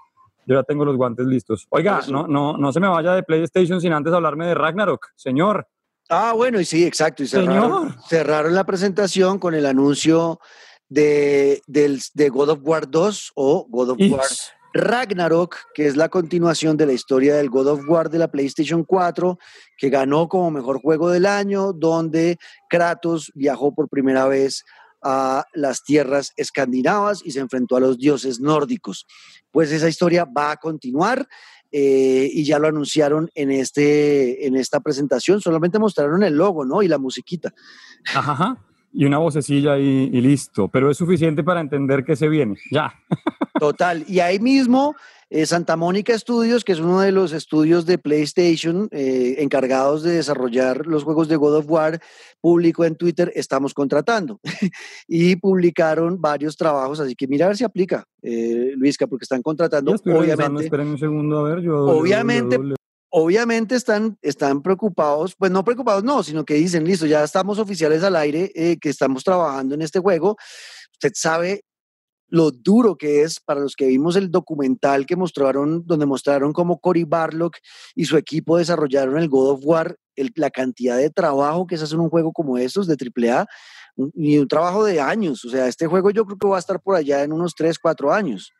yo ya tengo los guantes listos. Oiga, no, no, no se me vaya de PlayStation sin antes hablarme de Ragnarok, señor. Ah, bueno, y sí, exacto. Y cerraron, Señor. cerraron la presentación con el anuncio de, del, de God of War 2 o God of War. Ragnarok, que es la continuación de la historia del God of War de la PlayStation 4, que ganó como mejor juego del año, donde Kratos viajó por primera vez a las tierras escandinavas y se enfrentó a los dioses nórdicos. Pues esa historia va a continuar eh, y ya lo anunciaron en, este, en esta presentación, solamente mostraron el logo, ¿no? Y la musiquita. Ajá. Y una vocecilla y, y listo. Pero es suficiente para entender que se viene. Ya. Total. Y ahí mismo, eh, Santa Mónica Studios, que es uno de los estudios de PlayStation eh, encargados de desarrollar los juegos de God of War, publicó en Twitter, estamos contratando. y publicaron varios trabajos, así que mira a ver si aplica, eh, Luisca, porque están contratando, obviamente. esperen un segundo a ver. Yo, Obviamente, obviamente están, están preocupados, pues no preocupados, no, sino que dicen, listo, ya estamos oficiales al aire, eh, que estamos trabajando en este juego. Usted sabe lo duro que es para los que vimos el documental que mostraron, donde mostraron cómo Cory Barlock y su equipo desarrollaron el God of War, la cantidad de trabajo que es hacer un juego como estos de AAA y un trabajo de años. O sea, este juego yo creo que va a estar por allá en unos 3, 4 años.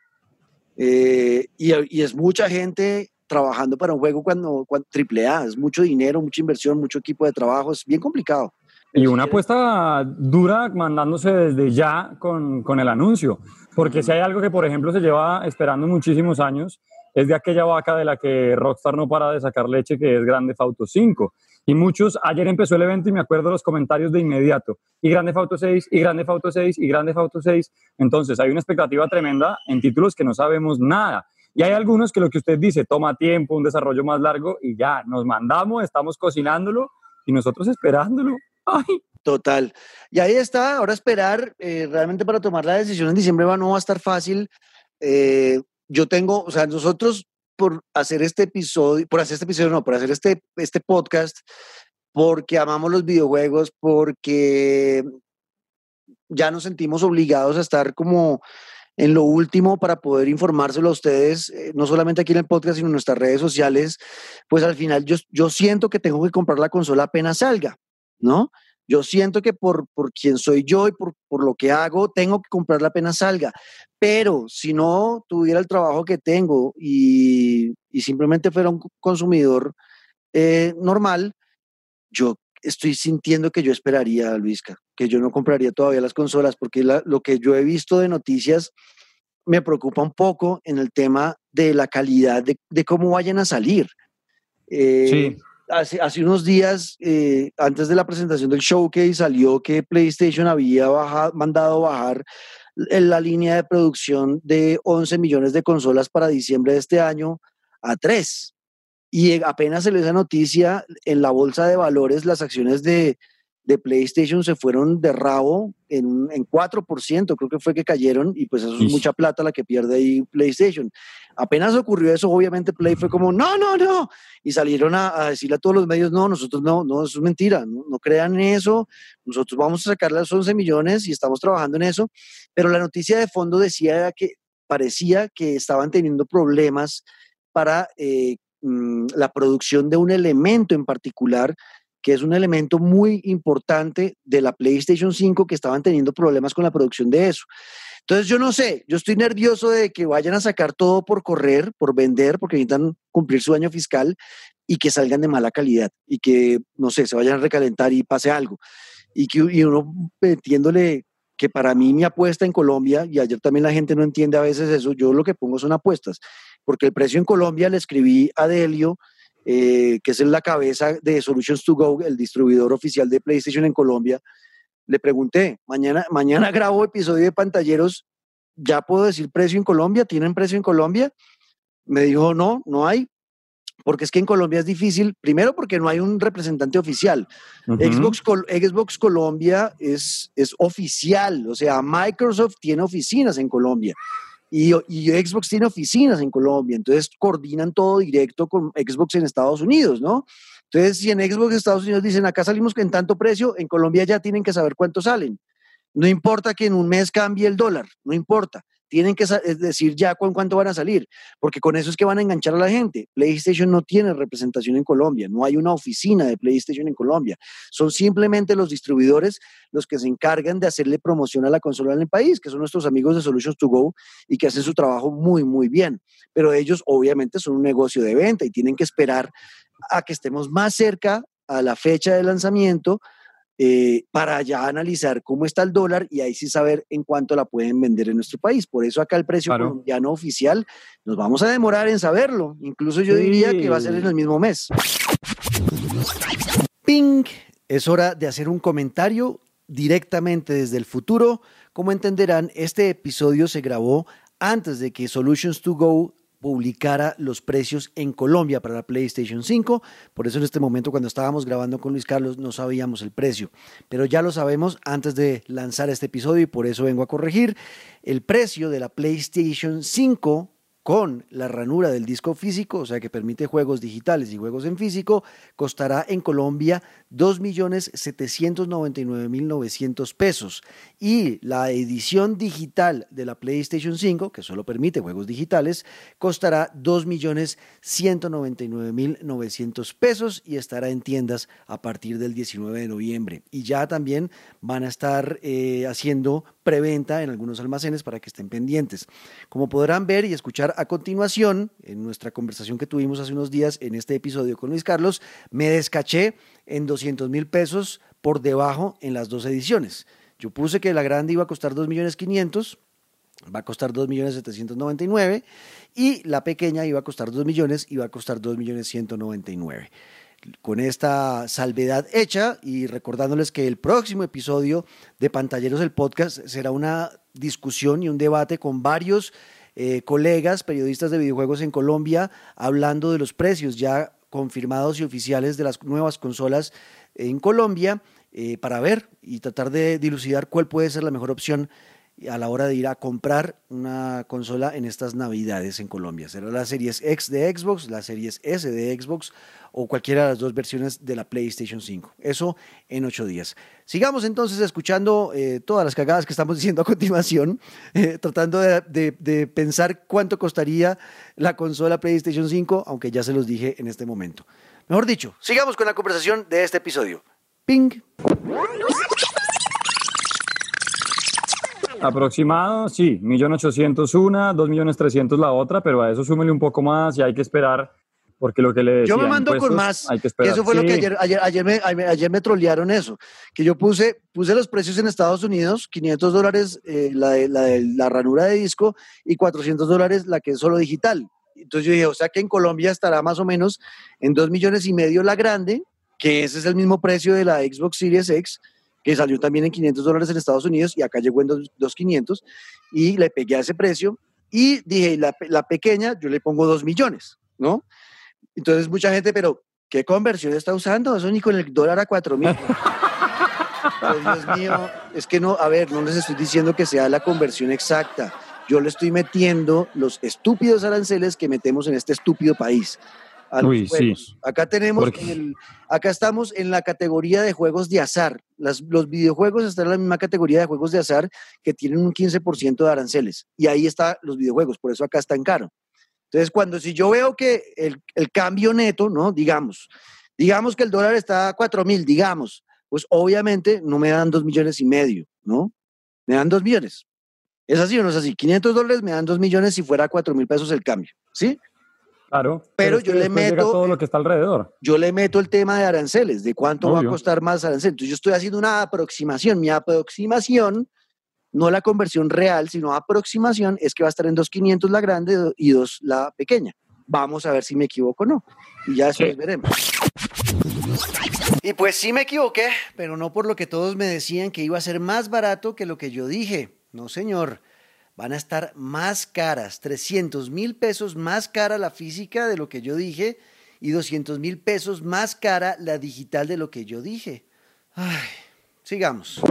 Eh, y, y, es mucha gente trabajando para un juego cuando, cuando AAA, es mucho dinero, mucha inversión, mucho equipo de trabajo, es bien complicado. Y una apuesta dura mandándose desde ya con, con el anuncio, porque si hay algo que, por ejemplo, se lleva esperando muchísimos años, es de aquella vaca de la que Rockstar no para de sacar leche, que es Grande Auto 5. Y muchos, ayer empezó el evento y me acuerdo los comentarios de inmediato. Y Grande Auto 6, y Grande Auto 6, y Grande Auto 6. Entonces hay una expectativa tremenda en títulos que no sabemos nada. Y hay algunos que lo que usted dice toma tiempo, un desarrollo más largo y ya nos mandamos, estamos cocinándolo y nosotros esperándolo. Total. Y ahí está, ahora esperar, eh, realmente para tomar la decisión en diciembre va, no va a estar fácil. Eh, yo tengo, o sea, nosotros por hacer este episodio, por hacer este episodio, no, por hacer este, este podcast, porque amamos los videojuegos, porque ya nos sentimos obligados a estar como en lo último para poder informárselo a ustedes, eh, no solamente aquí en el podcast, sino en nuestras redes sociales, pues al final yo, yo siento que tengo que comprar la consola apenas salga, ¿no? Yo siento que por, por quien soy yo y por, por lo que hago, tengo que comprarla apenas salga. Pero si no tuviera el trabajo que tengo y, y simplemente fuera un consumidor eh, normal, yo estoy sintiendo que yo esperaría, Luisca, que yo no compraría todavía las consolas, porque lo que yo he visto de noticias me preocupa un poco en el tema de la calidad de, de cómo vayan a salir. Eh, sí. Hace, hace, unos días, eh, antes de la presentación del showcase, salió que PlayStation había bajado, mandado bajar la línea de producción de 11 millones de consolas para diciembre de este año a 3. Y apenas se le esa noticia, en la bolsa de valores las acciones de, de PlayStation se fueron de rabo en, en 4%, creo que fue que cayeron, y pues eso es mucha plata la que pierde ahí PlayStation. Apenas ocurrió eso, obviamente Play fue como, no, no, no, y salieron a, a decirle a todos los medios, no, nosotros no, no, eso es mentira, no, no crean en eso, nosotros vamos a sacar las 11 millones y estamos trabajando en eso, pero la noticia de fondo decía que parecía que estaban teniendo problemas para eh, Mm, la producción de un elemento en particular que es un elemento muy importante de la PlayStation 5 que estaban teniendo problemas con la producción de eso. Entonces yo no sé, yo estoy nervioso de que vayan a sacar todo por correr, por vender, porque necesitan cumplir su año fiscal y que salgan de mala calidad y que, no sé, se vayan a recalentar y pase algo. Y que y uno metiéndole que para mí mi apuesta en Colombia, y ayer también la gente no entiende a veces eso, yo lo que pongo son apuestas porque el precio en Colombia le escribí a Delio, eh, que es la cabeza de Solutions to Go, el distribuidor oficial de PlayStation en Colombia. Le pregunté, mañana, mañana grabo episodio de pantalleros, ¿ya puedo decir precio en Colombia? ¿Tienen precio en Colombia? Me dijo, no, no hay, porque es que en Colombia es difícil, primero porque no hay un representante oficial. Xbox, Xbox Colombia es, es oficial, o sea, Microsoft tiene oficinas en Colombia. Y, Xbox tiene oficinas en Colombia, entonces coordinan todo directo con Xbox en Estados Unidos, ¿no? Entonces, si en Xbox Estados Unidos dicen acá salimos en tanto precio, en Colombia ya tienen que saber cuánto salen. No importa que en un mes cambie el dólar, no importa tienen que decir ya con cuánto van a salir, porque con eso es que van a enganchar a la gente. PlayStation no tiene representación en Colombia, no hay una oficina de PlayStation en Colombia. Son simplemente los distribuidores los que se encargan de hacerle promoción a la consola en el país, que son nuestros amigos de Solutions to Go y que hacen su trabajo muy, muy bien. Pero ellos obviamente son un negocio de venta y tienen que esperar a que estemos más cerca a la fecha de lanzamiento eh, para ya analizar cómo está el dólar y ahí sí saber en cuánto la pueden vender en nuestro país. Por eso acá el precio colombiano oficial nos vamos a demorar en saberlo. Incluso yo diría que va a ser en el mismo mes. Ping, es hora de hacer un comentario directamente desde el futuro. Como entenderán, este episodio se grabó antes de que Solutions to Go publicara los precios en Colombia para la PlayStation 5. Por eso en este momento cuando estábamos grabando con Luis Carlos no sabíamos el precio. Pero ya lo sabemos antes de lanzar este episodio y por eso vengo a corregir. El precio de la PlayStation 5 con la ranura del disco físico, o sea que permite juegos digitales y juegos en físico, costará en Colombia 2.799.900 pesos. Y la edición digital de la PlayStation 5, que solo permite juegos digitales, costará 2.199.900 pesos y estará en tiendas a partir del 19 de noviembre. Y ya también van a estar eh, haciendo preventa en algunos almacenes para que estén pendientes. Como podrán ver y escuchar a continuación, en nuestra conversación que tuvimos hace unos días en este episodio con Luis Carlos, me descaché en 200 mil pesos por debajo en las dos ediciones. Yo puse que la grande iba a costar 2 millones 500, va a costar 2 millones 799 y la pequeña iba a costar 2 millones y va a costar 2 millones 199 con esta salvedad hecha y recordándoles que el próximo episodio de Pantalleros del Podcast será una discusión y un debate con varios eh, colegas periodistas de videojuegos en Colombia hablando de los precios ya confirmados y oficiales de las nuevas consolas en Colombia eh, para ver y tratar de dilucidar cuál puede ser la mejor opción a la hora de ir a comprar una consola en estas navidades en Colombia. Será la Series X de Xbox, la Series S de Xbox o cualquiera de las dos versiones de la PlayStation 5. Eso en ocho días. Sigamos entonces escuchando eh, todas las cagadas que estamos diciendo a continuación, eh, tratando de, de pensar cuánto costaría la consola PlayStation 5, aunque ya se los dije en este momento. Mejor dicho, sigamos con la conversación de este episodio. Ping. Aproximado, sí, 1.800.000 una, 2.300.000 la otra, pero a eso súmele un poco más y hay que esperar, porque lo que le decía... Yo me mando con más, hay que esperar. eso fue lo que ayer, ayer, ayer, me, ayer me trolearon eso, que yo puse, puse los precios en Estados Unidos, 500 dólares eh, la, de, la, de, la ranura de disco y 400 dólares la que es solo digital. Entonces yo dije, o sea que en Colombia estará más o menos en 2 millones y medio la grande, que ese es el mismo precio de la Xbox Series X, que salió también en 500 dólares en Estados Unidos y acá llegó en 2.500 y le pegué a ese precio y dije, la, la, pequeña yo le pongo 2 millones, ¿no? Entonces mucha gente, pero ¿qué conversión está usando? Eso ni con el dólar a 4 mil. Pues, Dios mío, es que no, a ver, no les estoy diciendo que sea la conversión exacta. Yo le estoy metiendo los estúpidos aranceles que metemos en este estúpido país. Uy, sí. Acá tenemos, el, acá estamos en la categoría de juegos de azar. Las, los videojuegos están en la misma categoría de juegos de azar que tienen un 15% de aranceles. Y ahí están los videojuegos, por eso acá están caro. Entonces, cuando si yo veo que el, el cambio neto, ¿no? Digamos, digamos que el dólar está a 4 mil, digamos, pues obviamente no me dan 2 millones y medio, ¿no? Me dan 2 millones. ¿Es así o no es así? 500 dólares me dan 2 millones si fuera 4 mil pesos el cambio, ¿sí? Claro. Pero, yo le meto. todo lo que está alrededor. Yo le meto el tema de aranceles, de cuánto va a costar más aranceles. Entonces yo estoy haciendo una aproximación. Mi aproximación, no la conversión real, sino aproximación, es que va a estar en 2.500 la grande y 2 la pequeña. Vamos a ver si me equivoco o no. Y ya después veremos. Y pues sí me equivoqué, pero no por lo que todos me decían que iba a ser más barato que lo que yo dije. No, señor van a estar más caras, 300 mil pesos más cara la física de lo que yo dije y 200 mil pesos más cara la digital de lo que yo dije. Ay, sigamos.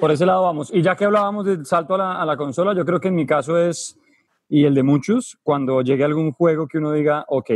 Por ese lado vamos. Y ya que hablábamos del salto a la, consola, yo creo que en mi caso es, y el de muchos, cuando llegue algún juego que uno diga, ok,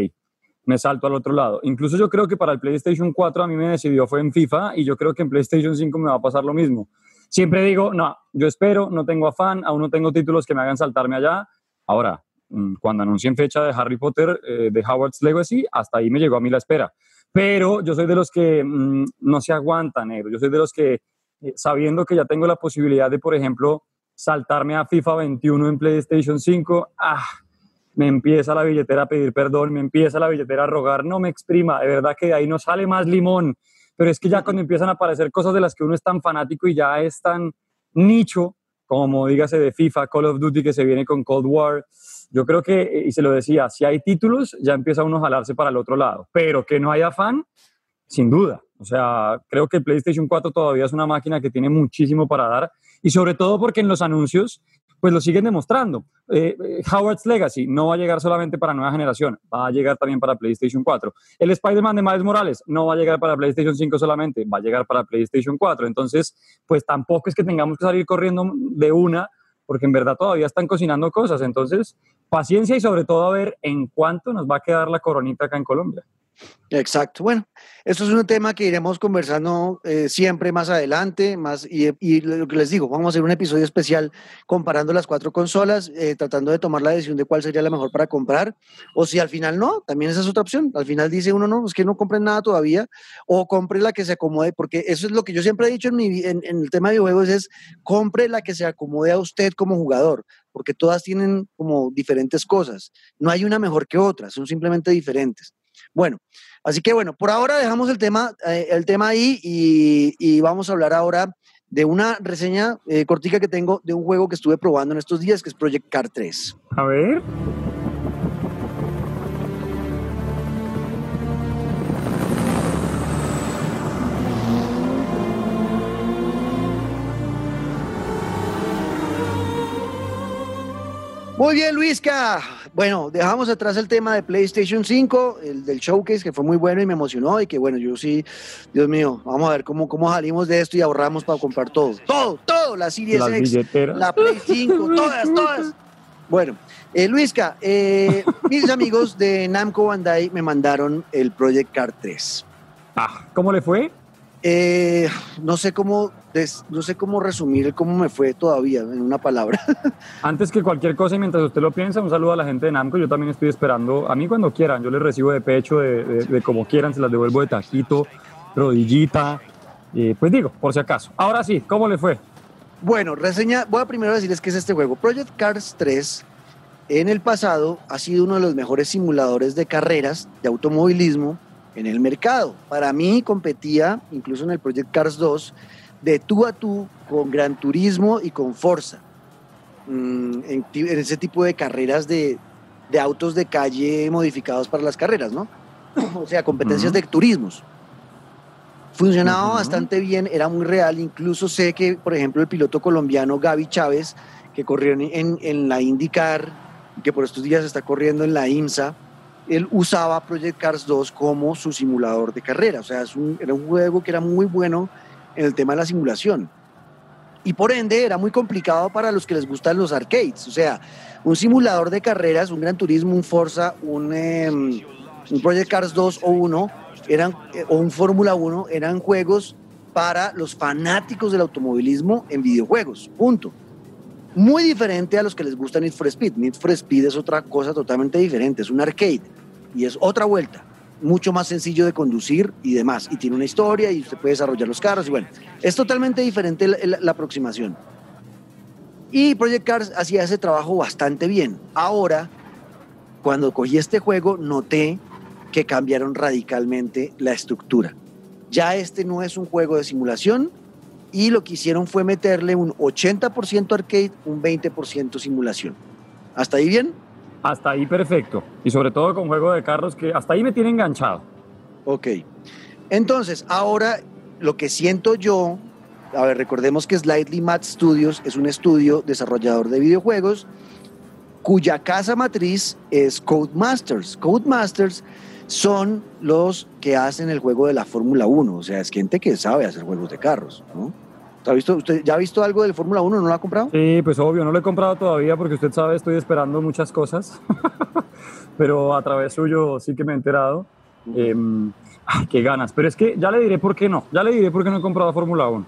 me salto al otro lado. Incluso yo creo que para el PlayStation 4 a mí me decidió fue en FIFA y yo creo que en PlayStation 5 me va a pasar lo mismo. Siempre digo, no, yo espero, no tengo afán, aún no tengo títulos que me hagan saltarme allá. Ahora, mm, cuando anuncien fecha de Harry Potter, eh, de Howard's Legacy, hasta ahí me llegó a mí la espera. Pero yo soy de los que mm, no se aguantan, negro. Yo soy de los que, eh, sabiendo que ya tengo la posibilidad de, por ejemplo, saltarme a FIFA 21 en PlayStation 5, ah, me empieza la billetera a pedir perdón, me empieza la billetera a rogar, no me exprima, de verdad que de ahí no sale más limón pero es que ya cuando empiezan a aparecer cosas de las que uno es tan fanático y ya es tan nicho, como dígase de FIFA, Call of Duty que se viene con Cold War, yo creo que, y se lo decía, si hay títulos, ya empieza uno a jalarse para el otro lado, pero que no haya fan, sin duda. O sea, creo que el PlayStation 4 todavía es una máquina que tiene muchísimo para dar. Y sobre todo porque en los anuncios pues lo siguen demostrando. Eh, eh, Howard's Legacy no va a llegar solamente para nueva generación, va a llegar también para PlayStation 4. El Spider-Man de Miles Morales no va a llegar para PlayStation 5 solamente, va a llegar para PlayStation 4. Entonces, pues tampoco es que tengamos que salir corriendo de una porque en verdad todavía están cocinando cosas. Entonces, paciencia y sobre todo a ver en cuánto nos va a quedar la coronita acá en Colombia. Exacto. Bueno, esto es un tema que iremos conversando eh, siempre más adelante, más y, y, lo que les digo, vamos a hacer un episodio especial comparando las cuatro consolas, eh, tratando de tomar la decisión de cuál sería la mejor para comprar, o si al final no, también esa es otra opción. Al final dice uno, no, es que no compren nada todavía, o compre la que se acomode, porque eso es lo que yo siempre he dicho en, mi, en, el tema de videojuegos, es compre la que se acomode a usted como jugador porque todas tienen como diferentes cosas. No hay una mejor que otra, son simplemente diferentes. Bueno, así que bueno, por ahora dejamos el tema, eh, el tema ahí y, y, vamos a hablar ahora de una reseña eh, cortica que tengo de un juego que estuve probando en estos días, que es Project Car 3. A ver. Muy bien, Luisca. Bueno, dejamos atrás el tema de PlayStation 5, el del showcase, que fue muy bueno y me emocionó. Y que bueno, yo sí, Dios mío, vamos a ver cómo, cómo salimos de esto y ahorramos para comprar todo. Todo, todo, la Series Las X, billeteras. la Play 5, todas, todas. Bueno, eh, Luisca, eh, mis amigos de Namco Bandai me mandaron el Project Car 3. Ah, ¿cómo le fue? Eh, no sé cómo des- no sé cómo resumir cómo me fue todavía en una palabra. Antes que cualquier cosa y mientras usted lo piensa, un saludo a la gente de Namco. Yo también estoy esperando. A mí cuando quieran, yo les recibo de pecho, de, de- de como quieran, se las devuelvo de taquito, rodillita. Eh, pues digo, por si acaso. Ahora sí, ¿cómo le fue? Bueno, reseña, voy a primero decirles qué es este juego. Project Cars 3 en el pasado ha sido uno de los mejores simuladores de carreras de automovilismo en el mercado. Para mí competía, incluso en el Project Cars 2, de tú a tú con Gran Turismo y con Forza. Mm, en, en ese tipo de carreras de, de autos de calle modificados para las carreras, ¿no? o sea, competencias Ujú. de turismos. Funcionaba bastante bien, era muy real. Incluso sé que, por ejemplo, el piloto colombiano Gaby Chávez, que corrió en, en- en la IndyCar, que por estos días está corriendo en la IMSA, él usaba Project Cars 2 como su simulador de carrera. O sea, era un juego que era muy bueno en el tema de la simulación. Y por ende era muy complicado para los que les gustan los arcades. O sea, un simulador de carreras, un Gran Turismo, un Forza, un, em, Project Cars 2 o 1, eran, eh, o un Fórmula 1, eran juegos para los fanáticos del automovilismo en videojuegos. Punto. Muy diferente a los que les gusta Need for Speed. Need for Speed es otra cosa totalmente diferente, es un arcade y es otra vuelta. Mucho más sencillo de conducir y demás. Y tiene una historia y usted puede desarrollar los carros y bueno, es totalmente diferente la, la- la aproximación. Y Project Cars hacía ese trabajo bastante bien. Ahora, cuando cogí este juego, noté que cambiaron radicalmente la estructura. Ya este no es un juego de simulación y lo que hicieron fue meterle un 80% arcade, un 20% simulación. ¿Hasta ahí bien? Hasta ahí perfecto. Y sobre todo con juego de carros que hasta ahí me tiene enganchado. Ok. Entonces, ahora lo que siento yo, a ver, recordemos que Slightly Mad Studios es un estudio desarrollador de videojuegos cuya casa matriz es Codemasters. Codemasters son los que hacen el juego de la Fórmula 1, o sea, es gente que sabe hacer juegos de carros, ¿no? ¿Ha visto, ¿Usted ya ha visto algo del Fórmula 1? ¿No lo ha comprado? Sí, pues obvio, no lo he comprado todavía porque usted sabe, estoy esperando muchas cosas. Pero a través suyo sí que me he enterado. Eh, ay, qué ganas. Pero es que ya le diré por qué no. Ya le diré por qué no he comprado Fórmula 1.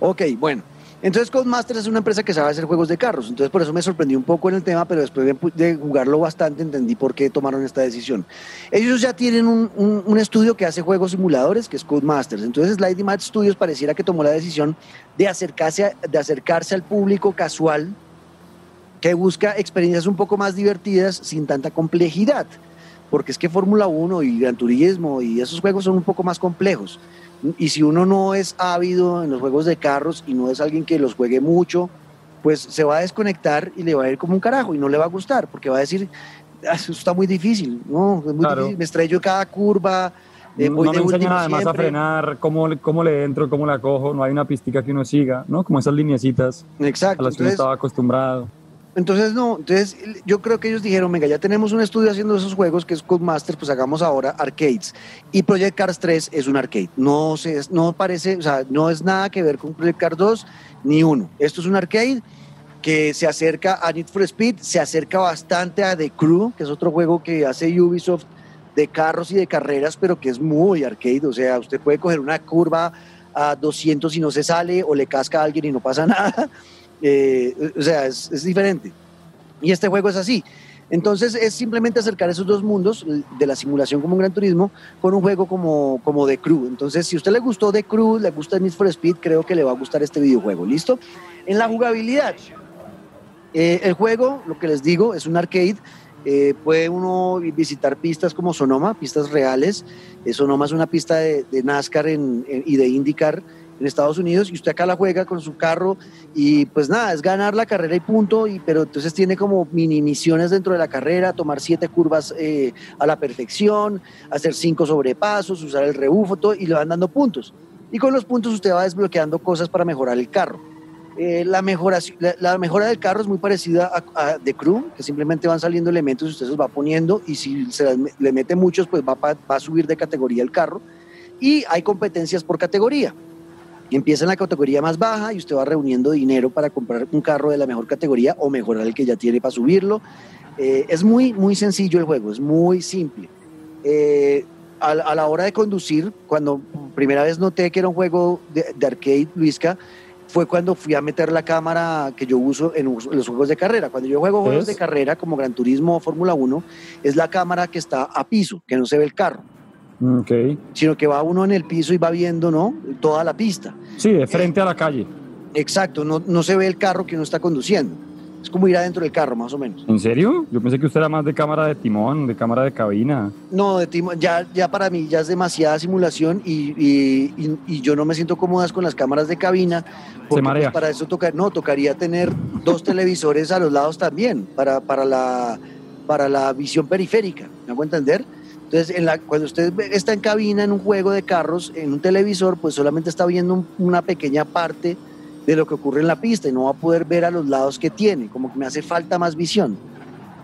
Ok, bueno. Entonces Codemasters es una empresa que sabe hacer juegos de carros, entonces por eso me sorprendí un poco en el tema, pero después de, jugarlo bastante entendí por qué tomaron esta decisión. Ellos ya tienen un, estudio que hace juegos simuladores, que es Codemasters, entonces Lighty Mad Studios pareciera que tomó la decisión de acercarse, de acercarse al público casual que busca experiencias un poco más divertidas sin tanta complejidad, porque es que Fórmula 1 y Gran Turismo y esos juegos son un poco más complejos. Y si uno no es ávido en los juegos de carros y no es alguien que los juegue mucho, pues se va a desconectar y le va a ir como un carajo y no le va a gustar porque va a decir, "Ah, eso está muy difícil, no, es muy Claro. difícil, me estrello cada curva, eh, no me enseñan además a siempre". frenar, cómo, cómo le entro, cómo la cojo. No hay una pistica que uno siga, ¿no? Como esas lineecitas a Exacto. las que uno estaba acostumbrado. Entonces, no, entonces yo creo que ellos dijeron, venga, ya tenemos un estudio haciendo esos juegos que es Codemasters, pues hagamos ahora arcades. Y Project Cars 3 es un arcade. No, se, no parece, o sea, no es nada que ver con Project Cars 2 ni uno. Esto es un arcade que se acerca a Need for Speed, se acerca bastante a The Crew, que es otro juego que hace Ubisoft de carros y de carreras, pero que es muy arcade. O sea, usted puede coger una curva a 200 y no se sale, o le casca a alguien y no pasa nada. Eh, o sea, es, diferente. Y este juego es así. Entonces es simplemente acercar esos dos mundos de la simulación como un gran turismo con un juego como, como The Crew. Entonces, si a usted le gustó The Crew, le gusta Need for Speed, creo que le va a gustar este videojuego. ¿Listo? En la jugabilidad, eh, el juego, lo que les digo, es un arcade. Eh, puede uno visitar pistas como Sonoma, pistas reales. Sonoma es una pista de, NASCAR y de IndyCar en Estados Unidos y usted acá la juega con su carro y pues nada, es ganar la carrera y punto, y, pero entonces tiene como mini misiones dentro de la carrera, tomar siete curvas eh, a la perfección, hacer cinco sobrepasos, usar el rebufo todo, y le van dando puntos. Y con los puntos usted va desbloqueando cosas para mejorar el carro. Eh, la, mejora, la, la mejora del carro es muy parecida a, a The Crew, que simplemente van saliendo elementos y usted los va poniendo y si se las le mete muchos, pues va, pa- va a subir de categoría el carro. Y hay competencias por categoría. Empieza en la categoría más baja y usted va reuniendo dinero para comprar un carro de la mejor categoría o mejorar el que ya tiene para subirlo. Eh, es muy, muy sencillo el juego, es muy simple. Eh, a, a la hora de conducir, cuando primera vez noté que era un juego de, de arcade, Luisca, fue cuando fui a meter la cámara que yo uso en los juegos de carrera. Cuando yo juego juegos de carrera como Gran Turismo o Fórmula 1, es la cámara que está a piso, que no se ve el carro, Ok. sino que va uno en el piso y va viendo ¿no? toda la pista. Sí, de frente a la calle. Exacto, no, no se ve el carro que uno está conduciendo. Es como ir adentro del carro, más o menos. ¿En serio? Yo pensé que usted era más de cámara de timón, de cámara de cabina. No, de timo- ya, ya para mí ya es demasiada simulación y, y- y- y yo no me siento cómodas con las cámaras de cabina. porque, marea. pues, para eso toca, no, tocaría tener dos televisores a los lados también, para, para, la, para la visión periférica, ¿me hago entender? Entonces, en la, cuando usted está en cabina en un juego de carros, en un televisor, pues solamente está viendo un- una pequeña parte de lo que ocurre en la pista y no va a poder ver a los lados que tiene, como que me hace falta más visión.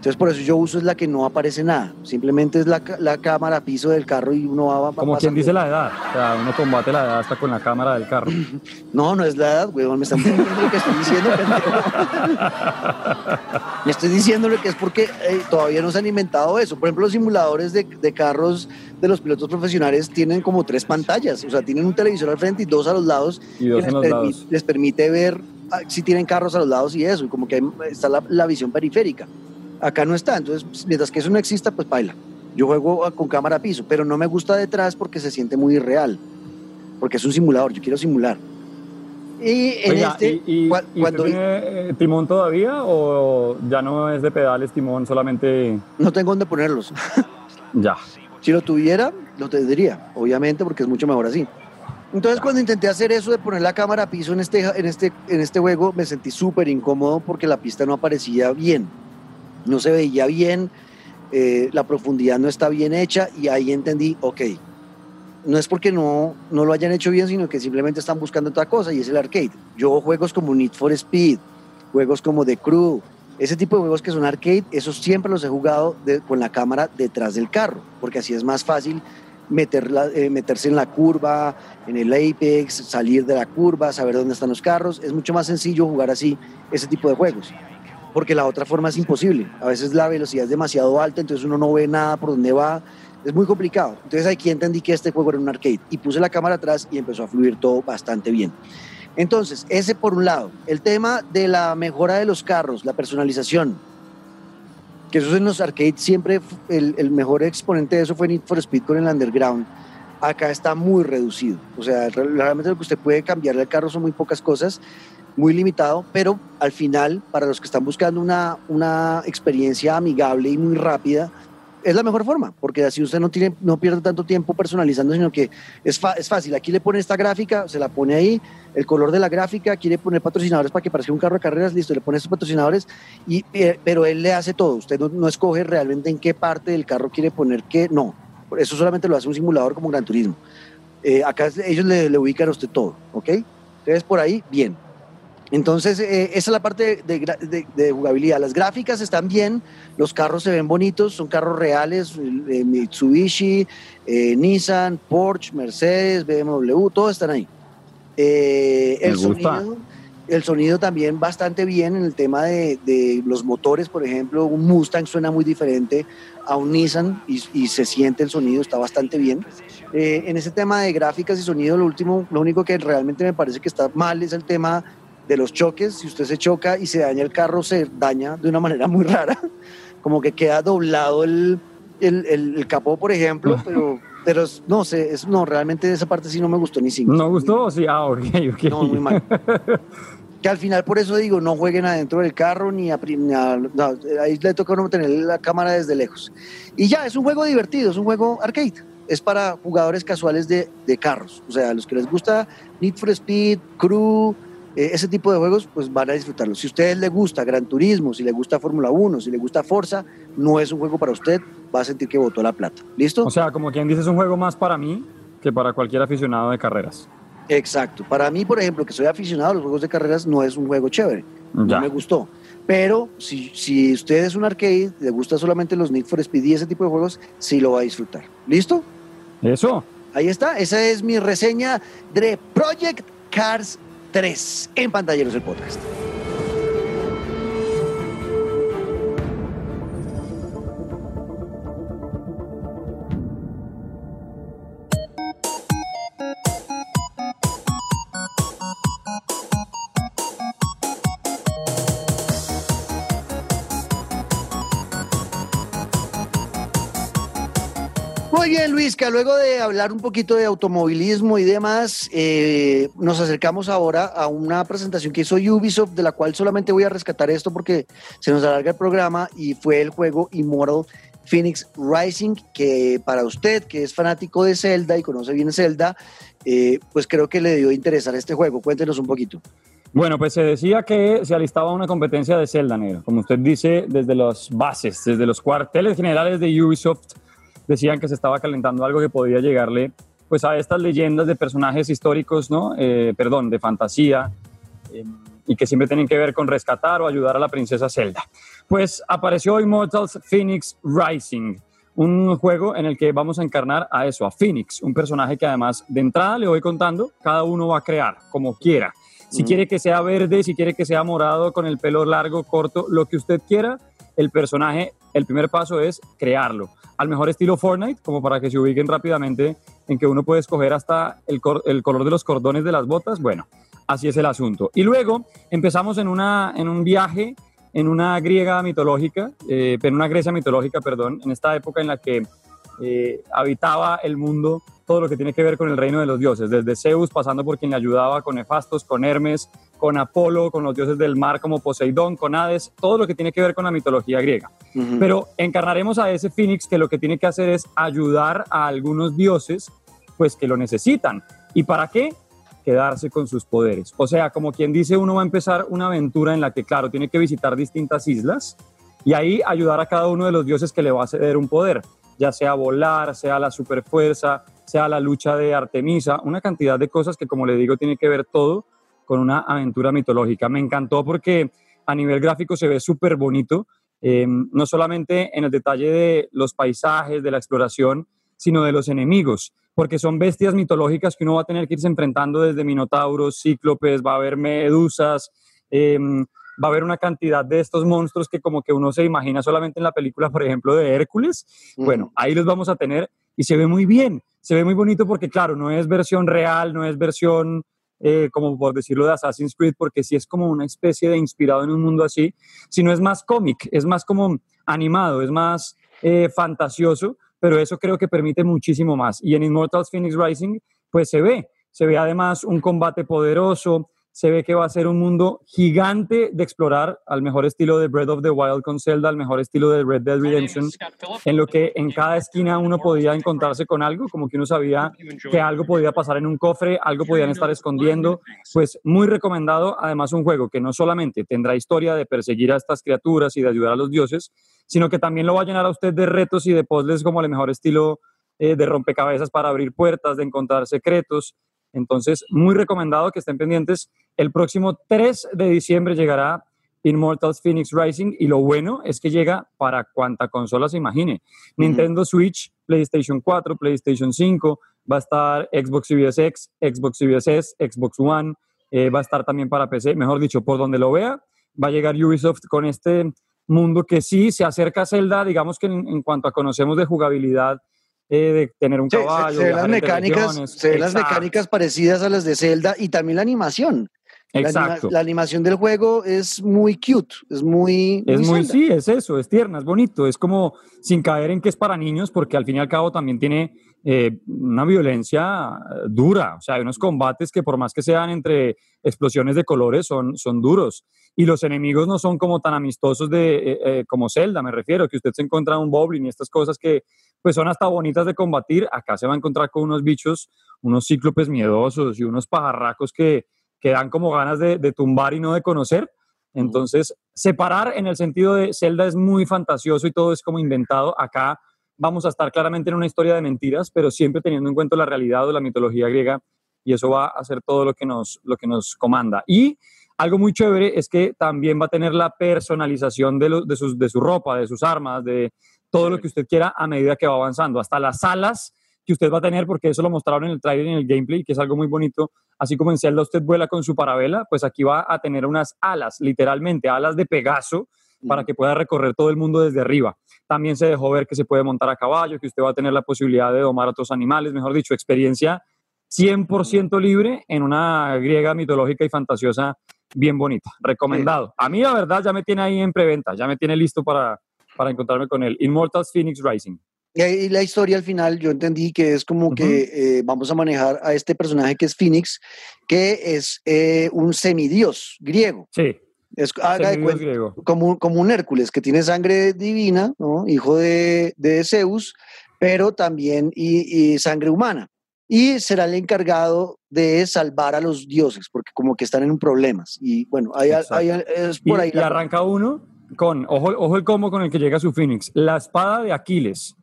Entonces por eso yo uso es la que no aparece nada, simplemente es la, la cámara a piso del carro y uno va, Como quien dice la edad. O sea, uno combate la edad hasta con la cámara del carro. No, no es la edad, huevón, me están entendiendo lo que estoy diciendo. Me estoy diciendo lo que es porque eh, todavía no se han inventado eso. Por ejemplo, los simuladores de, de carros de los pilotos profesionales tienen como tres pantallas, o sea, tienen un televisor al frente y dos a los lados Y dos que en les, los permi- lados. les permite ver ah, si tienen carros a los lados y eso, y como que está la, la visión periférica. Acá no está, entonces pues, mientras que eso no exista, pues baila. Yo juego con cámara a piso, pero no me gusta detrás porque se siente muy irreal, porque es un simulador, yo quiero simular. Y en Oiga, este, ¿y, y- cua- y cuando usted tiene eh, timón todavía o ya no es de pedales timón, solamente no tengo dónde ponerlos. ya? Si lo tuviera, lo tendría, obviamente, porque es mucho mejor así. Entonces, cuando intenté hacer eso de poner la cámara a piso en este, en este, en este juego, me sentí súper incómodo porque la pista no aparecía bien. No se veía bien, eh, la profundidad no está bien hecha y ahí entendí, ok, no es porque no, no lo hayan hecho bien, sino que simplemente están buscando otra cosa y es el arcade. Yo juegos como Need for Speed, juegos como The Crew, ese tipo de juegos que son arcade, esos siempre los he jugado con la cámara detrás del carro, porque así es más fácil meterla, eh, meterse en la curva, en el apex, salir de la curva, saber dónde están los carros. Es mucho más sencillo jugar así ese tipo de juegos, porque la otra forma es imposible. A veces la velocidad es demasiado alta, entonces uno no ve nada por dónde va. Es muy complicado. Entonces aquí entendí que este juego era un arcade y puse la cámara atrás y empezó a fluir todo bastante bien. Entonces, ese por un lado. El tema de la mejora de los carros, la personalización. Que eso en los arcades siempre, el, el mejor exponente de eso fue Need for Speed con el Underground. Acá está muy reducido. O sea, re- realmente lo que usted puede cambiar al carro son muy pocas cosas, muy limitado, pero al final, para los que están buscando una, una experiencia amigable y muy rápida, es la mejor forma, porque así usted no, tiene, no pierde tanto tiempo personalizando, sino que es, es fácil. Aquí le pone esta gráfica, se la pone ahí, el color de la gráfica, quiere poner patrocinadores para que parezca un carro de carreras, listo, le pone estos patrocinadores, y, eh, pero él le hace todo. Usted no, no escoge realmente en qué parte del carro quiere poner qué, no. Eso solamente lo hace un simulador como Gran Turismo. Eh, acá ellos le, le ubican a usted todo, ¿ok? Entonces, por ahí, bien. Entonces, eh, esa es la parte de, de- de jugabilidad. Las gráficas están bien, los carros se ven bonitos, son carros reales, eh, Mitsubishi, eh, Nissan, Porsche, Mercedes, BMW, todos están ahí. Eh, el gusta. sonido, El sonido también bastante bien en el tema de, de los motores, por ejemplo, un Mustang suena muy diferente a un Nissan y, y se siente el sonido, está bastante bien. Eh, en ese tema de gráficas y sonido, lo último, lo único que realmente me parece que está mal es el tema de los choques. Si usted se choca y se daña el carro, se daña de una manera muy rara, como que queda doblado el, el, el, el capó, por ejemplo, pero, pero no sé, es, no, realmente esa parte sí no me gustó ni cinco. ¿No gustó? Sí, ah, ok, ok. No, muy mal. que al final por eso digo, no jueguen adentro del carro ni a, ni a- no, ahí le toca a uno tener la cámara desde lejos. Y ya, es un juego divertido, es un juego arcade. Es para jugadores casuales de, de carros. O sea, los que les gusta Need for Speed, Crew, eh, ese tipo de juegos, pues van a disfrutarlo. Si a ustedes le gusta Gran Turismo, si le gusta Fórmula 1, si le gusta Forza, no es un juego para usted, va a sentir que botó la plata. ¿Listo? O sea, como quien dice, es un juego más para mí que para cualquier aficionado de carreras. Exacto. Para mí, por ejemplo, que soy aficionado a los juegos de carreras, no es un juego chévere. Ya. No me gustó. Pero si, si usted es un arcade, le gusta solamente los Need for Speed y ese tipo de juegos, sí lo va a disfrutar. ¿Listo? Eso. Ahí está. Esa es mi reseña de Project Cars 3 en Pantalleros el Podcast. Muy bien, Luis, que luego de hablar un poquito de automovilismo y demás, eh, nos acercamos ahora a una presentación que hizo Ubisoft, de la cual solamente voy a rescatar esto porque se nos alarga el programa, y fue el juego Immortal Phoenix Rising, que para usted, que es fanático de Zelda y conoce bien Zelda, eh, pues creo que le debió interesar este juego. Cuéntenos un poquito. Bueno, pues se decía que se alistaba una competencia de Zelda Negro. Como usted dice, desde las bases, desde los cuarteles generales de Ubisoft, decían que se estaba calentando algo que podía llegarle pues a estas leyendas de personajes históricos, ¿no? Eh, perdón, de fantasía, eh, y que siempre tienen que ver con rescatar o ayudar a la princesa Zelda. Pues apareció Immortals Phoenix Rising, un juego en el que vamos a encarnar a eso, a Phoenix, un personaje que además de entrada le voy contando, cada uno va a crear como quiera. Si Mm. quiere que sea verde, si quiere que sea morado, con el pelo largo, corto, lo que usted quiera, el personaje, el primer paso es crearlo. Al mejor estilo Fortnite, como para que se ubiquen rápidamente en que uno puede escoger hasta el, cor- el color de los cordones de las botas. Bueno, así es el asunto. Y luego empezamos en, una, en un viaje en una griega mitológica, eh, en una Grecia mitológica, perdón, en esta época en la que eh, habitaba el mundo todo lo que tiene que ver con el reino de los dioses, desde Zeus, pasando por quien le ayudaba, con Hefastos, con Hermes, con Apolo, con los dioses del mar como Poseidón, con Hades, todo lo que tiene que ver con la mitología griega. Pero encarnaremos a ese Phoenix que lo que tiene que hacer es ayudar a algunos dioses, pues que lo necesitan. ¿Y para qué? Quedarse con sus poderes. O sea, como quien dice, uno va a empezar una aventura en la que, claro, tiene que visitar distintas islas y ahí ayudar a cada uno de los dioses que le va a ceder un poder, ya sea volar, sea la superfuerza, sea la lucha de Artemisa, una cantidad de cosas que, como le digo, tiene que ver todo con una aventura mitológica. Me encantó porque a nivel gráfico se ve súper bonito, eh, no solamente en el detalle de los paisajes, de la exploración, sino de los enemigos, porque son bestias mitológicas que uno va a tener que irse enfrentando desde minotauros, cíclopes, va a haber medusas, eh, va a haber una cantidad de estos monstruos que como que uno se imagina solamente en la película, por ejemplo, de Hércules. Bueno, ahí los vamos a tener y se ve muy bien, se ve muy bonito porque claro, no es versión real, no es versión eh, como por decirlo de Assassin's Creed, porque sí es como una especie de inspirado en un mundo así, sino es más cómic, es más como animado, es más eh, fantasioso, pero eso creo que permite muchísimo más. Y en Immortals Phoenix Rising, pues se ve, se ve además un combate poderoso, se ve que va a ser un mundo gigante de explorar al mejor estilo de Breath of the Wild con Zelda, al mejor estilo de Red Dead Redemption, en lo que en cada esquina uno podía encontrarse con algo, como que uno sabía que algo podía pasar en un cofre, algo podían estar escondiendo, pues muy recomendado, además un juego que no solamente tendrá historia de perseguir a estas criaturas y de ayudar a los dioses, sino que también lo va a llenar a usted de retos y de puzzles como el mejor estilo eh, de rompecabezas para abrir puertas, de encontrar secretos. Entonces, muy recomendado que estén pendientes. El próximo 3 de diciembre llegará Immortals Phoenix Rising y lo bueno es que llega para cuanta consola se imagine. Nintendo Switch, PlayStation 4, PlayStation 5, va a estar Xbox Series X, Xbox Series S, Xbox One, eh, va a estar también para PC, mejor dicho, por donde lo vea, va a llegar Ubisoft con este mundo que sí se acerca a Zelda, digamos que en, en cuanto a conocemos de jugabilidad, eh, de tener un Sí, se- caballo. se, ven las mecánicas, se ven las mecánicas parecidas a las de Zelda y también la animación. La, anima- Exacto. la animación del juego es muy cute, es muy... Es muy, Zelda. sí, es eso, es tierna, es bonito, es como sin caer en que es para niños, porque al fin y al cabo también tiene eh, una violencia eh, dura, o sea, hay unos combates que por más que sean entre explosiones de colores son, son duros, y los enemigos no son como tan amistosos de, eh, eh, como Zelda, me refiero, que usted se encuentra un Boblin y estas cosas que pues son hasta bonitas de combatir, acá se va a encontrar con unos bichos, unos cíclopes miedosos y unos pajarracos que, que dan como ganas de, de tumbar y no de conocer. Entonces, separar en el sentido de Zelda es muy fantasioso y todo es como inventado. Acá vamos a estar claramente en una historia de mentiras, pero siempre teniendo en cuenta la realidad o la mitología griega y eso va a hacer todo lo que nos, lo que nos comanda. Y algo muy chévere es que también va a tener la personalización de, lo- de, sus, de su ropa, de sus armas, de todo lo que usted quiera a medida que va avanzando, hasta las alas que usted va a tener, porque eso lo mostraron en el trailer y en el gameplay, que es algo muy bonito. Así como en Zelda usted vuela con su parabela, pues aquí va a tener unas alas, literalmente alas de Pegaso, para que pueda recorrer todo el mundo desde arriba. También se dejó ver que se puede montar a caballo, que usted va a tener la posibilidad de domar a otros animales, mejor dicho, experiencia 100% libre en una griega mitológica y fantasiosa bien bonita. Recomendado. A mí, la verdad, ya me tiene ahí en preventa, ya me tiene listo para, para encontrarme con él. Immortals Phoenix Rising. Y la historia al final yo entendí que es como que eh, vamos a manejar a este personaje que es Phoenix, que es eh, un semidios griego. Sí, Es, haga de cuenta- griego. como, un- como un Hércules que tiene sangre divina, ¿no? hijo de, de Zeus, pero también y, y sangre humana. Y será el encargado de salvar a los dioses, porque como que están en problemas. Y bueno, hay, hay- es Y, por ahí. y la- arranca uno con, ojo, ojo el combo con el que llega su Phoenix, la espada de Aquiles.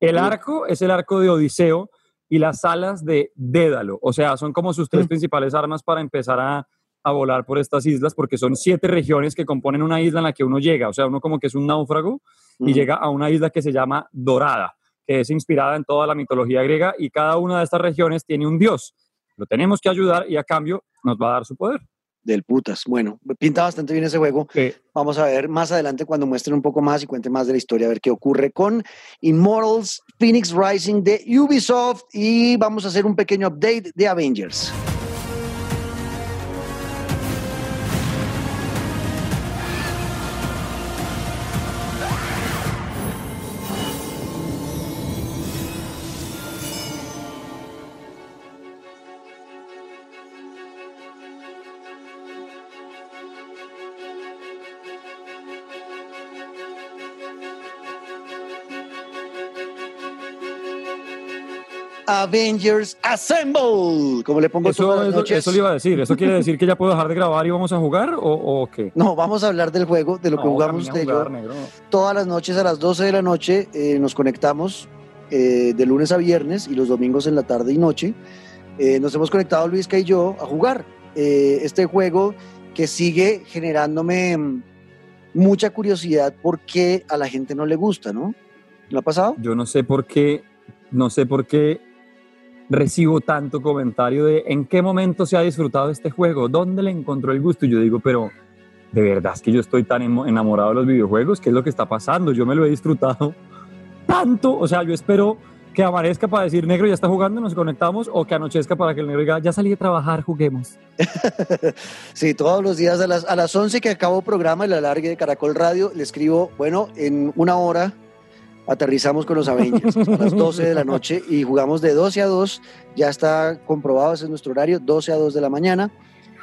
El arco es el arco de Odiseo y las alas de Dédalo. O sea, son como sus tres principales armas para empezar a, a volar por estas islas, porque son siete regiones que componen una isla en la que uno llega. O sea, uno como que es un náufrago y llega a una isla que se llama Dorada, que es inspirada en toda la mitología griega y cada una de estas regiones tiene un dios. Lo tenemos que ayudar y a cambio nos va a dar su poder. Del putas. Bueno, pinta bastante bien ese juego. Sí. Vamos a ver más adelante cuando muestren un poco más y cuenten más de la historia, a ver qué ocurre con Immortals Phoenix Rising de Ubisoft y vamos a hacer un pequeño update de Avengers. Avengers Assemble, como le pongo Eso, todas las eso- noches. eso le iba a decir. ¿Eso quiere decir que ya puedo dejar de grabar y vamos a jugar o, o qué? No, vamos a hablar del juego, de lo que jugamos usted yo. negro. Todas las noches a las 12 de la noche eh, nos conectamos eh, de lunes a viernes y los domingos en la tarde y noche. Eh, nos hemos conectado Luisca y yo a jugar este juego que sigue generándome mm, mucha curiosidad porque a la gente no le gusta, ¿no? ¿Lo ha pasado? Yo no sé por qué, no sé por qué recibo tanto comentario de en qué momento se ha disfrutado este juego, dónde le encontró el gusto. Y yo digo, pero de verdad es que yo estoy tan enamorado de los videojuegos, ¿qué es lo que está pasando? Yo me lo he disfrutado tanto, o sea, yo espero que amanezca para decir negro ya está jugando, nos conectamos, o que anochezca para que el negro diga ya salí de trabajar, juguemos. Sí, todos los días a las, a las 11 que acabo programa, el alargue de Caracol Radio, le escribo, bueno, en una hora aterrizamos con los Avengers a las 12 de la noche y jugamos de 12 a 2, ya está comprobado, ese es nuestro horario, 12 a 2 de la mañana,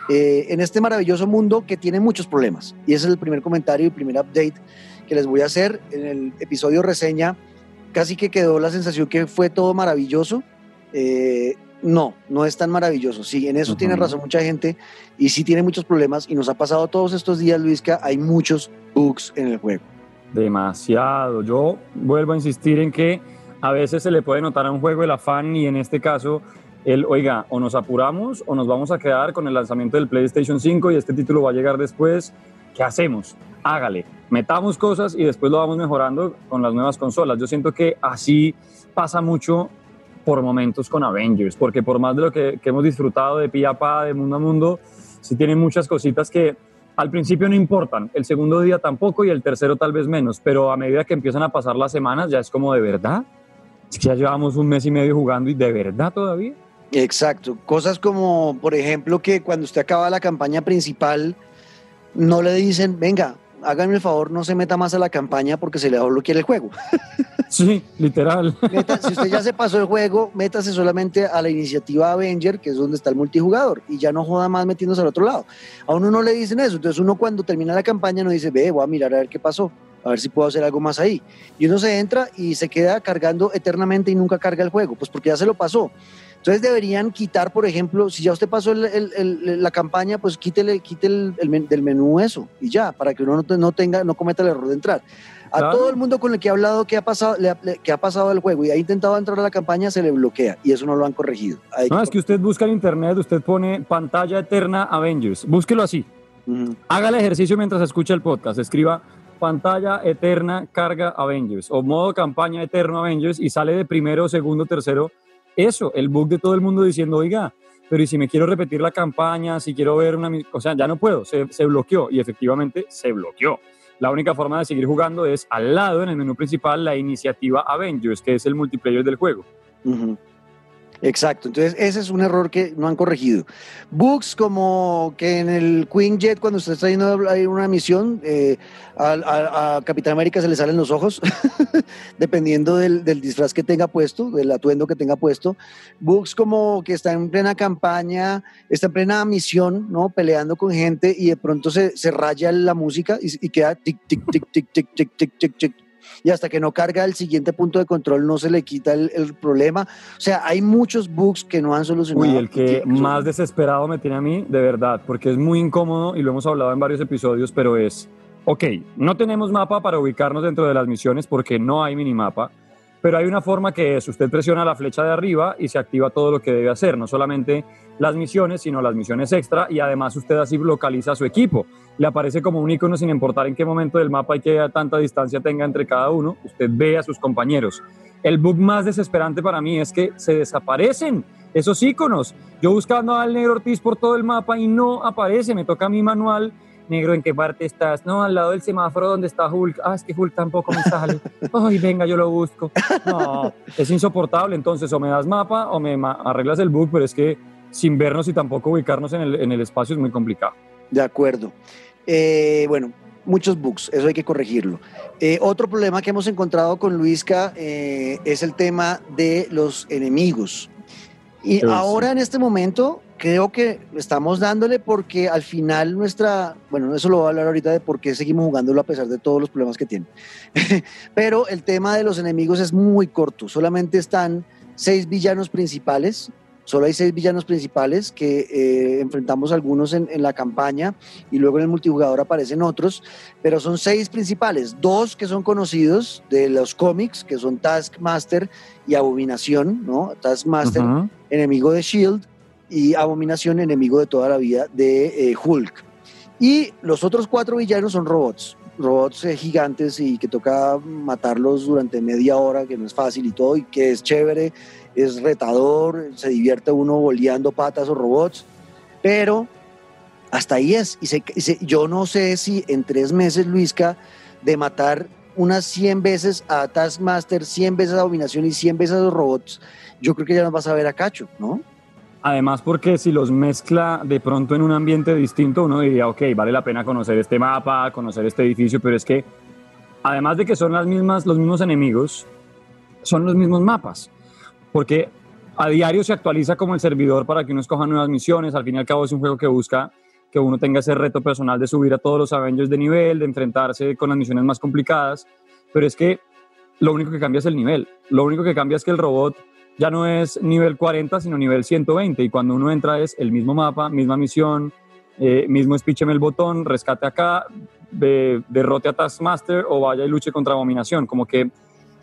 eh, en este maravilloso mundo que tiene muchos problemas. Y ese es el primer comentario y primer update que les voy a hacer en el episodio reseña. Casi que quedó la sensación que fue todo maravilloso. Eh, no, no es tan maravilloso. Sí, en eso Ujú. tiene razón mucha gente y sí tiene muchos problemas y nos ha pasado todos estos días, Luisca, hay muchos bugs en el juego. Demasiado. Yo vuelvo a insistir en que a veces se le puede notar a un juego el afán y en este caso el, oiga, o nos apuramos o nos vamos a quedar con el lanzamiento del PlayStation 5 y este título va a llegar después. ¿Qué hacemos? Hágale, metamos cosas y después lo vamos mejorando con las nuevas consolas. Yo siento que así pasa mucho por momentos con Avengers, porque por más de lo que, hemos disfrutado de pie a pa, de mundo a mundo, sí tiene muchas cositas que al principio no importan, el segundo día tampoco y el tercero tal vez menos, pero a medida que empiezan a pasar las semanas ya es como de verdad. Es ya llevamos un mes y medio jugando y de verdad todavía. Exacto. Cosas como, por ejemplo, que cuando usted acaba la campaña principal, no le dicen, venga, háganme el favor, no se meta más a la campaña porque se le va a bloquear el juego. Sí, literal. Meta- si usted ya se pasó el juego, métase solamente a la iniciativa Avenger, que es donde está el multijugador, y ya no joda más metiéndose al otro lado. A uno no le dicen eso, entonces uno cuando termina la campaña no dice, ve, voy a mirar a ver qué pasó, a ver si puedo hacer algo más ahí. Y uno se entra y se queda cargando eternamente y nunca carga el juego, pues porque ya se lo pasó. Entonces deberían quitar, por ejemplo, si ya usted pasó el- el- el- la campaña, pues quítele, quite el, el men- del menú eso y ya, para que uno no, te- no tenga, no cometa el error de entrar. A Claro. todo el mundo con el que ha hablado que ha pasado, le ha- le- que ha pasado el juego y ha intentado entrar a la campaña se le bloquea y eso no lo han corregido. Hay No, es que usted busca en internet, usted pone pantalla eterna Avengers. Búsquelo así. Ujú. Haga el ejercicio mientras escucha el podcast. Escriba pantalla eterna carga Avengers o modo campaña eterno Avengers y sale de primero, segundo, tercero. Eso, el bug de todo el mundo diciendo, oiga, pero y si me quiero repetir la campaña, si quiero ver una... mi-?" O sea, ya no puedo, se, se bloqueó y efectivamente se bloqueó. La única forma de seguir jugando es al lado, en el menú principal, la iniciativa Avengers, que es el multiplayer del juego. Exacto, entonces ese es un error que no han corregido. Bugs como que en el Queen Jet cuando usted está yendo a una misión, eh, a, Capitán América se le salen los ojos, dependiendo del, del disfraz que tenga puesto, del atuendo que tenga puesto. Bugs como que está en plena campaña, está en plena misión, ¿no? Peleando con gente y de pronto se, se raya la música y, y queda tic, tic, tic, tic, tic, tic, tic, tic, tic. Y hasta que no carga el siguiente punto de control no se le quita el, el problema. O sea, hay muchos bugs que no han solucionado. Uy, el que- más desesperado me tiene a mí, de verdad, porque es muy incómodo y lo hemos hablado en varios episodios, pero es, ok, no tenemos mapa para ubicarnos dentro de las misiones porque no hay minimapa, pero hay una forma que es, usted presiona la flecha de arriba y se activa todo lo que debe hacer, no solamente las misiones, sino las misiones extra y además usted así localiza a su equipo. Le aparece como un icono sin importar en qué momento del mapa y qué tanta distancia tenga entre cada uno, usted ve a sus compañeros. El bug más desesperante para mí es que se desaparecen esos iconos. Yo buscando al negro Ortiz por todo el mapa y no aparece, me toca mi manual. Negro, ¿en qué parte estás? No, al lado del semáforo donde está Hulk. Ah, es que Hulk tampoco me sale. Ay, venga, yo lo busco. No, es insoportable. Entonces, o me das mapa o me ma- arreglas el bug, pero es que sin vernos y tampoco ubicarnos en el, en el espacio es muy complicado. De acuerdo. Eh, bueno, muchos bugs, eso hay que corregirlo. Eh, otro problema que hemos encontrado con Luisca eh, es el tema de los enemigos. Y ahora sí. en este momento creo que estamos dándole porque al final nuestra, bueno, eso lo voy a hablar ahorita de por qué seguimos jugándolo a pesar de todos los problemas que tiene. Pero el tema de los enemigos es muy corto, solamente están seis villanos principales, solo hay seis villanos principales que eh, enfrentamos algunos en, en la campaña y luego en el multijugador aparecen otros, pero son seis principales, dos que son conocidos de los cómics, que son Taskmaster y Abominación, ¿no? Taskmaster, Ujú. enemigo de Shield, y Abominación, enemigo de toda la vida de eh, Hulk. Y los otros cuatro villanos son robots, robots eh, gigantes y que toca matarlos durante media hora, que no es fácil y todo, y que es chévere, es retador, se divierte uno boleando patas o robots, pero hasta ahí es. Y, se- yo no sé si en tres meses, Luisca, de matar unas 100 veces a Taskmaster, 100 veces a Abominación y 100 veces a los robots, yo creo que ya nos vas a ver a Cacho, ¿no? Además, porque si los mezcla de pronto en un ambiente distinto, uno diría, ok, vale la pena conocer este mapa, conocer este edificio, pero es que además de que son las mismas, los mismos enemigos, son los mismos mapas. Porque a diario se actualiza como el servidor para que uno escoja nuevas misiones. Al fin y al cabo es un juego que busca que uno tenga ese reto personal de subir a todos los Avengers de nivel, de enfrentarse con las misiones más complicadas. Pero es que lo único que cambia es el nivel. Lo único que cambia es que el robot ya no es nivel 40, sino nivel 120. Y cuando uno entra es el mismo mapa, misma misión, eh, mismo en el botón, rescate acá, de- derrote a Taskmaster o vaya y luche contra Abominación. Como que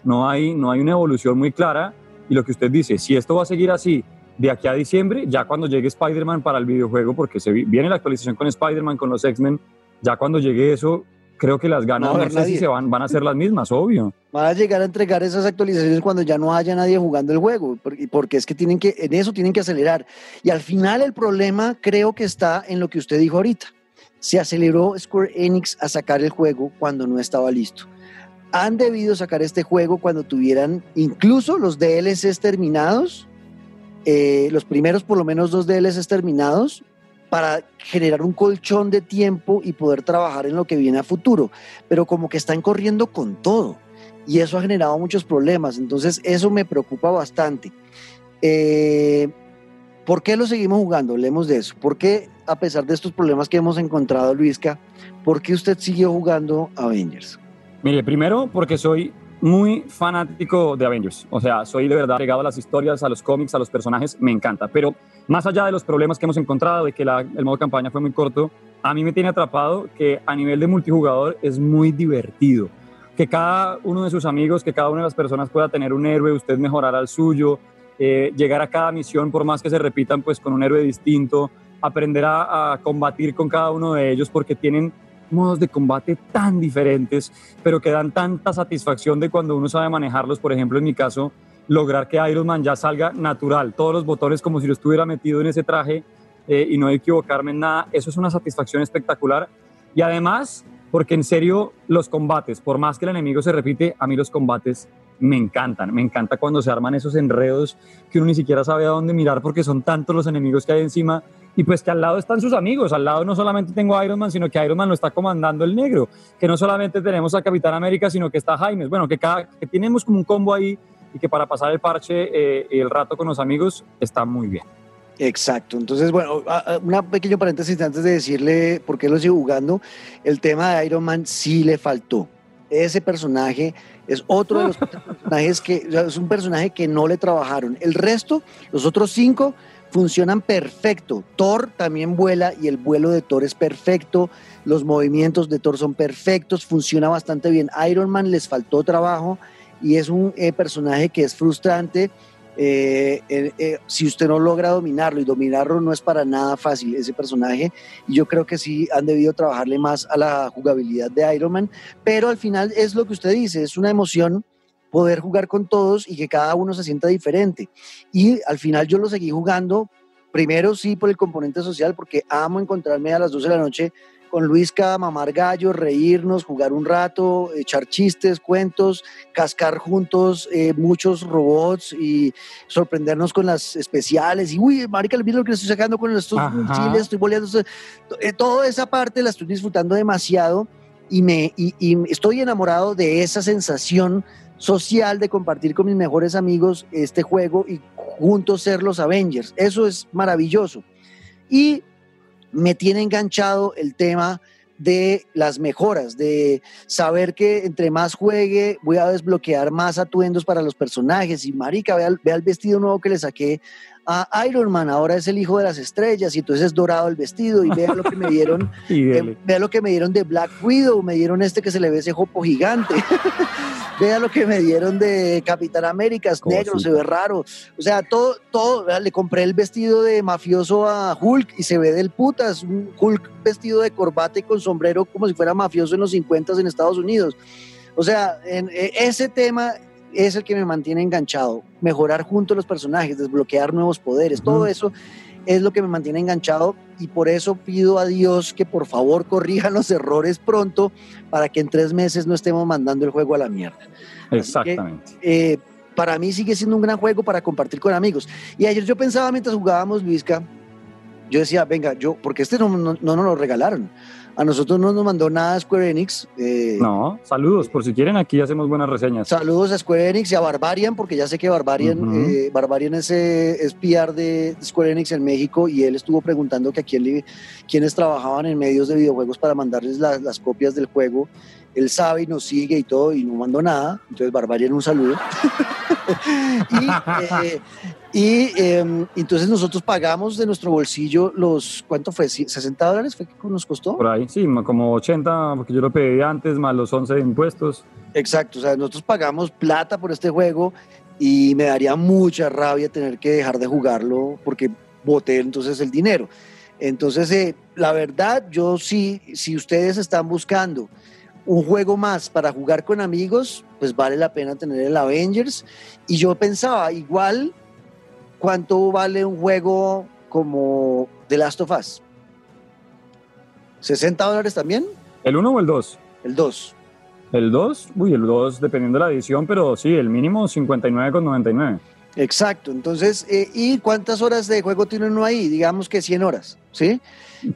no hay, no hay una evolución muy clara. Y lo que usted dice, si esto va a seguir así de aquí a diciembre, ya cuando llegue Spider-Man para el videojuego, porque se vi- viene la actualización con Spider-Man, con los X-Men, ya cuando llegue eso, creo que las ganas No no, sé si se van, van a ser las mismas, obvio. Van a llegar a entregar esas actualizaciones cuando ya no haya nadie jugando el juego, porque, porque es que tienen que, en eso tienen que acelerar. Y al final el problema creo que está en lo que usted dijo ahorita. Se aceleró Square Enix a sacar el juego cuando no estaba listo. Han debido sacar este juego cuando tuvieran incluso los DLCs terminados, eh, los primeros por lo menos dos DLCs terminados, para generar un colchón de tiempo y poder trabajar en lo que viene a futuro. Pero como que están corriendo con todo y eso ha generado muchos problemas. Entonces, eso me preocupa bastante. Eh, ¿Por qué lo seguimos jugando? Hablemos de eso. ¿Por qué, a pesar de estos problemas que hemos encontrado, Luisca, por qué usted siguió jugando Avengers? Mire, primero porque soy muy fanático de Avengers. O sea, soy de verdad pegado a las historias, a los cómics, a los personajes, me encanta. Pero más allá de los problemas que hemos encontrado, de que el modo campaña fue muy corto, a mí me tiene atrapado que a nivel de multijugador es muy divertido. Que cada uno de sus amigos, que cada una de las personas pueda tener un héroe, usted mejorar al suyo, eh, llegar a cada misión, por más que se repitan, pues con un héroe distinto, aprender a combatir con cada uno de ellos porque tienen modos de combate tan diferentes, pero que dan tanta satisfacción de cuando uno sabe manejarlos. Por ejemplo, en mi caso, lograr que Iron Man ya salga natural, todos los botones como si lo estuviera metido en ese traje eh, y no equivocarme en nada, eso es una satisfacción espectacular. Y además, porque en serio, los combates, por más que el enemigo se repite, a mí los combates me encantan. Me encanta cuando se arman esos enredos que uno ni siquiera sabe a dónde mirar porque son tantos los enemigos que hay encima y pues que al lado están sus amigos. Al lado no solamente tengo a Iron Man, sino que Iron Man lo está comandando el negro. Que no solamente tenemos a Capitán América, sino que está Jaime. Bueno, que, cada, que tenemos como un combo ahí y que para pasar el parche eh, y el rato con los amigos está muy bien. Exacto. Entonces, bueno, un pequeño paréntesis antes de decirle por qué lo sigo jugando. El tema de Iron Man sí le faltó. Ese personaje es otro de los personajes que o sea, es un personaje que no le trabajaron. El resto, los otros cinco, funcionan perfecto. Thor también vuela y el vuelo de Thor es perfecto. Los movimientos de Thor son perfectos, funciona bastante bien. Iron Man les faltó trabajo y es un eh, personaje que es frustrante. Eh, eh, si usted no logra dominarlo y dominarlo no es para nada fácil ese personaje y yo creo que sí han debido trabajarle más a la jugabilidad de Iron Man pero al final es lo que usted dice es una emoción poder jugar con todos y que cada uno se sienta diferente y al final yo lo seguí jugando primero sí por el componente social porque amo encontrarme a las 12 de la noche con Luisca, mamar gallo, reírnos, jugar un rato, echar chistes, cuentos, cascar juntos eh, muchos robots y sorprendernos con las especiales. Y uy, marica, mira lo que le estoy sacando con estos chiles, estoy boleando. Eh, toda esa parte la estoy disfrutando demasiado y, me, y, y estoy enamorado de esa sensación social de compartir con mis mejores amigos este juego y juntos ser los Avengers. Eso es maravilloso. Y me tiene enganchado el tema de las mejoras, de saber que entre más juegue voy a desbloquear más atuendos para los personajes. Y marica, vea, el vestido nuevo que le saqué a Iron Man, ahora es el hijo de las estrellas y entonces es dorado el vestido y vea lo que me dieron, eh, vea lo que me dieron de Black Widow, me dieron este que se le ve ese jopo gigante. vea lo que me dieron de Capitán América, es negro, se ve raro. O sea, todo, todo, ¿verdad? le compré el vestido de mafioso a Hulk y se ve del putas, un Hulk vestido de corbata y con sombrero como si fuera mafioso en los 50 en Estados Unidos. O sea, en, en ese tema es el que me mantiene enganchado. Mejorar juntos los personajes, desbloquear nuevos poderes, uh -huh. todo eso es lo que me mantiene enganchado y por eso pido a Dios que por favor corrijan los errores pronto para que en tres meses no estemos mandando el juego a la mierda. Exactamente. Que, eh, para mí sigue siendo un gran juego para compartir con amigos. Y ayer yo pensaba mientras jugábamos, Luisca, yo decía, venga, yo, porque este no, no, no nos lo regalaron. A nosotros no nos mandó nada Square Enix. Eh, no, saludos, por si quieren, aquí hacemos buenas reseñas. Saludos a Square Enix y a Barbarian, porque ya sé que Barbarian, uh -huh. eh, Barbarian es, eh, es PR de Square Enix en México y él estuvo preguntando que a quién le, quiénes trabajaban en medios de videojuegos para mandarles la, las copias del juego. Él sabe y nos sigue y todo y no mandó nada. Entonces, Barbarian, un saludo. y, eh, y eh, entonces nosotros pagamos de nuestro bolsillo los, ¿cuánto fue? ¿60 dólares fue que nos costó? Por ahí, sí, como 80, porque yo lo pedí antes, más los 11 de impuestos. Exacto, o sea, nosotros pagamos plata por este juego y me daría mucha rabia tener que dejar de jugarlo porque boté entonces el dinero. Entonces, eh, la verdad, yo sí, si ustedes están buscando un juego más para jugar con amigos, pues vale la pena tener el Avengers. Y yo pensaba, igual, ¿cuánto vale un juego como The Last of Us? ¿60 dólares también? ¿El 1 o el 2? El 2. El 2, uy, el 2 dependiendo de la edición, pero sí, el mínimo 59,99. Exacto, entonces, eh, ¿y cuántas horas de juego tiene uno ahí? Digamos que 100 horas, ¿sí?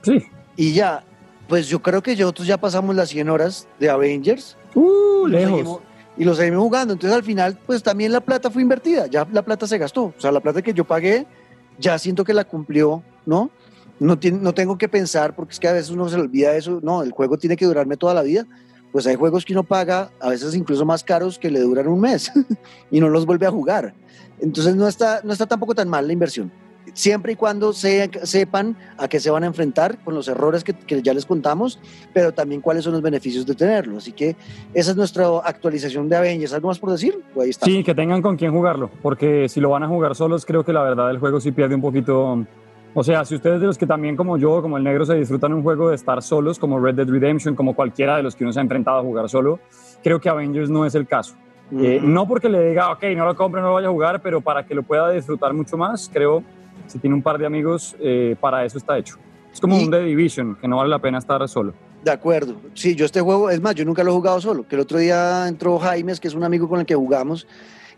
Sí. Y ya, pues yo creo que nosotros ya pasamos las 100 horas de Avengers. Uh, lejos. seguimos- y lo seguimos jugando. Entonces al final, pues también la plata fue invertida, ya la plata se gastó. O sea, la plata que yo pagué, ya siento que la cumplió, ¿no? No, tiene- no tengo que pensar, porque es que a veces uno se olvida eso, no, el juego tiene que durarme toda la vida. Pues hay juegos que uno paga, a veces incluso más caros, que le duran un mes y no los vuelve a jugar. Entonces no está, no está tampoco tan mal la inversión. Siempre y cuando se- sepan a qué se van a enfrentar con los errores que, que ya les contamos, pero también cuáles son los beneficios de tenerlo. Así que esa es nuestra actualización de Avengers. ¿Algo más por decir? O ahí está. Sí, que tengan con quién jugarlo, porque si lo van a jugar solos, creo que la verdad el juego sí pierde un poquito. O sea, si ustedes de los que también como yo, como el negro, se disfrutan un juego de estar solos, como Red Dead Redemption, como cualquiera de los que uno se ha enfrentado a jugar solo, creo que Avengers no es el caso. Eh, Ujú. no porque le diga, ok, no lo compre, no lo vaya a jugar, pero para que lo pueda disfrutar mucho más, creo, si tiene un par de amigos, eh, para eso está hecho. Es como Y- un The Division, que no vale la pena estar solo. De acuerdo. Sí, yo este juego, es más, yo nunca lo he jugado solo. Que el otro día entró Jaimes, que es un amigo con el que jugamos,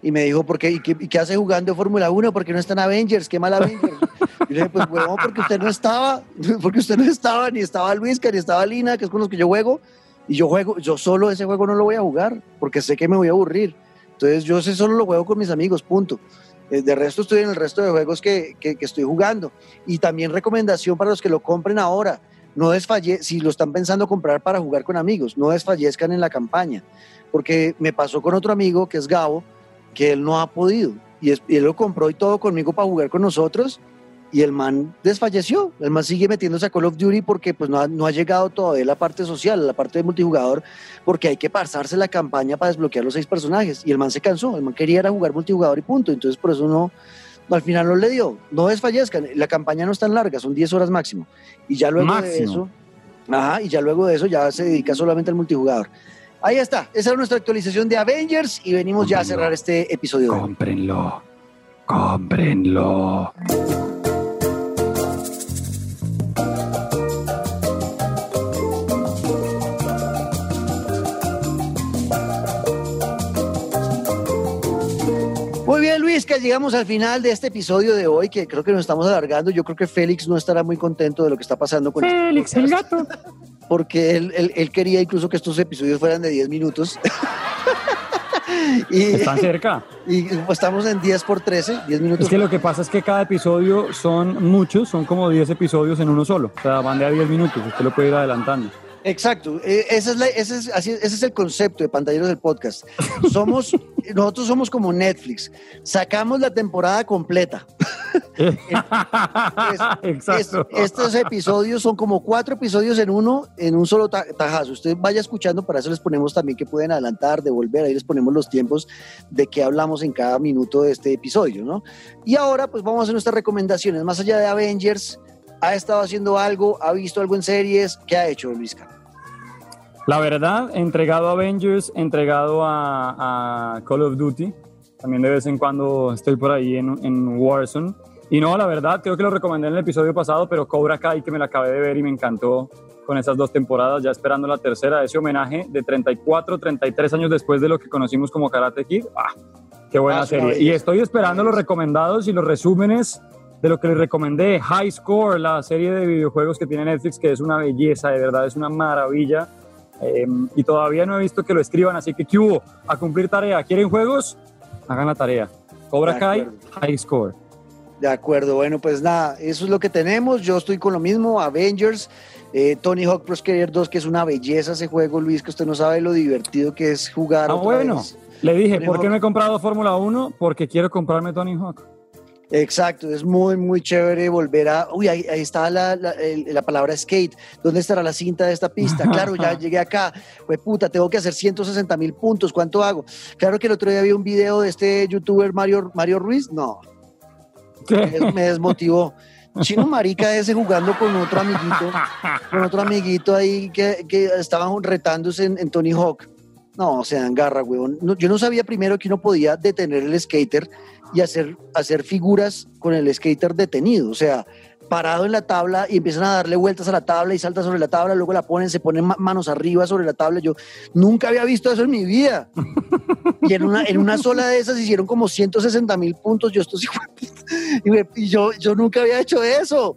y me dijo, ¿por qué? ¿Y qué, y qué hace jugando Fórmula 1? ¿Por qué no está en Avengers? ¿Qué mal Avengers? Y le dije, pues, huevón, porque usted no estaba, porque usted no estaba, ni estaba Luisca, ni estaba Lina, que es con los que yo juego, y yo juego, yo solo ese juego no lo voy a jugar, porque sé que me voy a aburrir. Entonces, yo sé solo lo juego con mis amigos, punto. Eh, De resto, estoy en el resto de juegos que, que, estoy jugando. Y también recomendación para los que lo compren ahora no desfalle si lo están pensando comprar para jugar con amigos, no desfallezcan en la campaña, porque me pasó con otro amigo que es Gabo, que él no ha podido, y él lo compró y todo conmigo para jugar con nosotros, y el man desfalleció, el man sigue metiéndose a Call of Duty porque pues no ha, no ha llegado todavía la parte social, la parte de multijugador, porque hay que pasarse la campaña para desbloquear los seis personajes, y el man se cansó, el man quería era jugar multijugador y punto, entonces por eso no, al final no le dio, no desfallezcan, la campaña no es tan larga, son 10 horas máximo, y ya luego de eso, ajá, y ya luego de eso ya se dedica solamente al multijugador. Ahí está, esa es nuestra actualización de Avengers y venimos ya a cerrar este episodio. Cómprenlo, cómprenlo. Que llegamos al final de este episodio de hoy, que creo que nos estamos alargando. Yo creo que Félix no estará muy contento de lo que está pasando con este Félix, el gato. porque él, él- él quería incluso que estos episodios fueran de 10 minutos. y, Están cerca. y, pues, estamos en 10 por 13, 10 minutos. Es que lo que pasa es que cada episodio son muchos, son como 10 episodios en uno solo. O sea, van de a 10 minutos, usted lo puede ir adelantando. Exacto, eh, ese, es la- ese, es, así- ese es el concepto de Pantalleros del Podcast. Somos, nosotros somos como Netflix, sacamos la temporada completa. Exacto. Es- estos episodios son como cuatro episodios en uno, en un solo ta- tajazo. Usted vaya escuchando, para eso les ponemos también que pueden adelantar, devolver, ahí les ponemos los tiempos de que hablamos en cada minuto de este episodio, ¿no? Y ahora pues vamos a hacer nuestras recomendaciones. Más allá de Avengers, ¿ha estado haciendo algo? ¿Ha visto algo en series? ¿Qué ha hecho, Luisca? La verdad, entregado a Avengers, entregado a, a Call of Duty. También de vez en cuando estoy por ahí en, en Warzone. Y no, la verdad, creo que lo recomendé en el episodio pasado, pero Cobra Kai, que me la acabé de ver y me encantó con esas dos temporadas, ya esperando la tercera, ese homenaje de 34, 33 años después de lo que conocimos como Karate Kid. ¡Ah! ¡Qué buena Ah, serie! Y estoy esperando los recomendados y los resúmenes de lo que les recomendé. High Score, la serie de videojuegos que tiene Netflix, que es una belleza, de verdad, es una maravilla. Eh, y todavía no he visto que lo escriban, así que ¿qué hubo? A cumplir tarea. ¿Quieren juegos? Hagan la tarea. Cobra Kai. High Score. De acuerdo, bueno, pues nada, eso es lo que tenemos. Yo estoy con lo mismo, Avengers, eh, Tony Hawk Pro Skater 2, que es una belleza ese juego, Luis, que usted no sabe lo divertido que es jugar. Ah, otra bueno. vez. Le dije, Tony ¿por qué no he comprado Fórmula 1? Porque quiero comprarme Tony Hawk. Exacto, es muy, muy chévere volver a. Uy, ahí, ahí está la, la- la palabra skate. ¿Dónde estará la cinta de esta pista? Claro, ya llegué acá. Pues puta, tengo que hacer 160 mil puntos. ¿Cuánto hago? Claro que el otro día vi un video de este youtuber Mario, Mario Ruiz. No, me, me desmotivó. chino marica ese jugando con otro amiguito, con otro amiguito ahí que, que estaban retándose en, en Tony Hawk. No, se dan garra. No, yo no sabía primero que uno podía detener el skater y hacer, hacer figuras con el skater detenido. O sea, parado en la tabla y empiezan a darle vueltas a la tabla y salta sobre la tabla, luego la ponen, se ponen ma- manos arriba sobre la tabla. Yo nunca había visto eso en mi vida. Y en una, en una sola de esas hicieron como 160 mil puntos. Yo estoy y yo, yo nunca había hecho eso.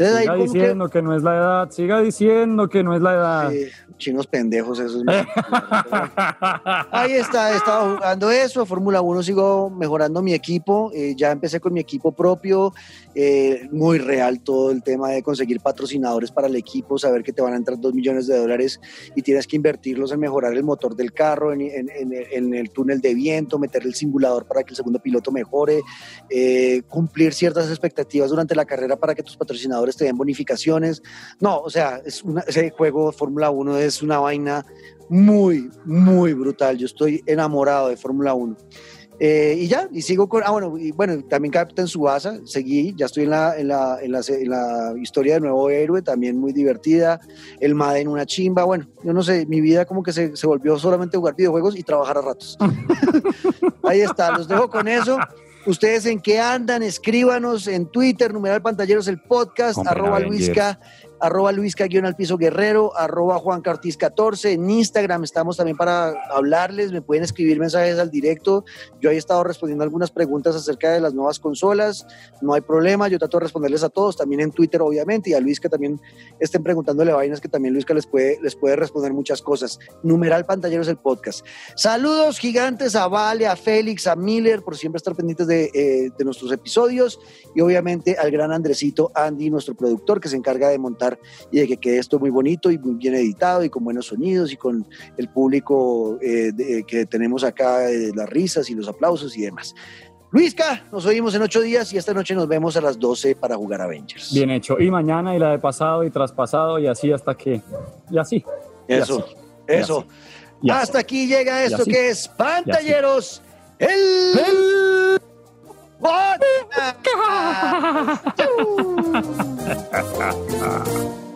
Entonces Siga diciendo que... no es la edad, siga diciendo que no es la edad. Chinos pendejos esos. Ahí está, he estado jugando eso. Fórmula 1 sigo mejorando mi equipo. eh, ya empecé con mi equipo propio. Eh, muy real todo el tema de conseguir patrocinadores para el equipo, saber que te van a entrar dos millones de dólares y tienes que invertirlos en mejorar el motor del carro, en, el túnel de viento, meter el simulador para que el segundo piloto mejore, eh, cumplir ciertas expectativas durante la carrera para que tus patrocinadores te den bonificaciones. No, o sea, ese juego Fórmula 1 es una vaina muy, muy brutal. Yo estoy enamorado de Fórmula 1. Eh, y ya, y sigo con, ah, bueno, y bueno, también Captain Subasa, seguí, ya estoy en la, en la, en la, en la historia de Nuevo Héroe, también muy divertida, el Madden una chimba, bueno, yo no sé, mi vida como que se, se volvió solamente jugar videojuegos y trabajar a ratos. Ahí está, los dejo con eso. Ustedes en qué andan, escríbanos en Twitter, numeral pantalleros el podcast, arroba. Luisca, arroba Luisca guion al piso guerrero, arroba Juan Cartiz 14, en Instagram estamos también para hablarles, me pueden escribir mensajes al directo, yo he estado respondiendo algunas preguntas acerca de las nuevas consolas, no hay problema, yo trato de responderles a todos, también en Twitter obviamente, y a Luisca también estén preguntándole vainas que también Luisca les puede, les puede responder muchas cosas. Numeral pantalleros el podcast. Saludos gigantes a Vale, a Félix, a Miller, por siempre estar pendientes de, eh, de nuestros episodios y obviamente al gran Andresito Andy, nuestro productor, que se encarga de montar y de que quede esto muy bonito y muy bien editado y con buenos sonidos y con el público eh, de- que tenemos acá, eh, las risas y los aplausos y demás. Luisca, nos oímos en ocho días y esta noche nos vemos a las 12 para jugar Avengers. Bien hecho. Y mañana y la de pasado y traspasado y así hasta que. Y así. Eso, así, eso. así, y así. Hasta aquí llega esto que es Pantalleros, el, podcast.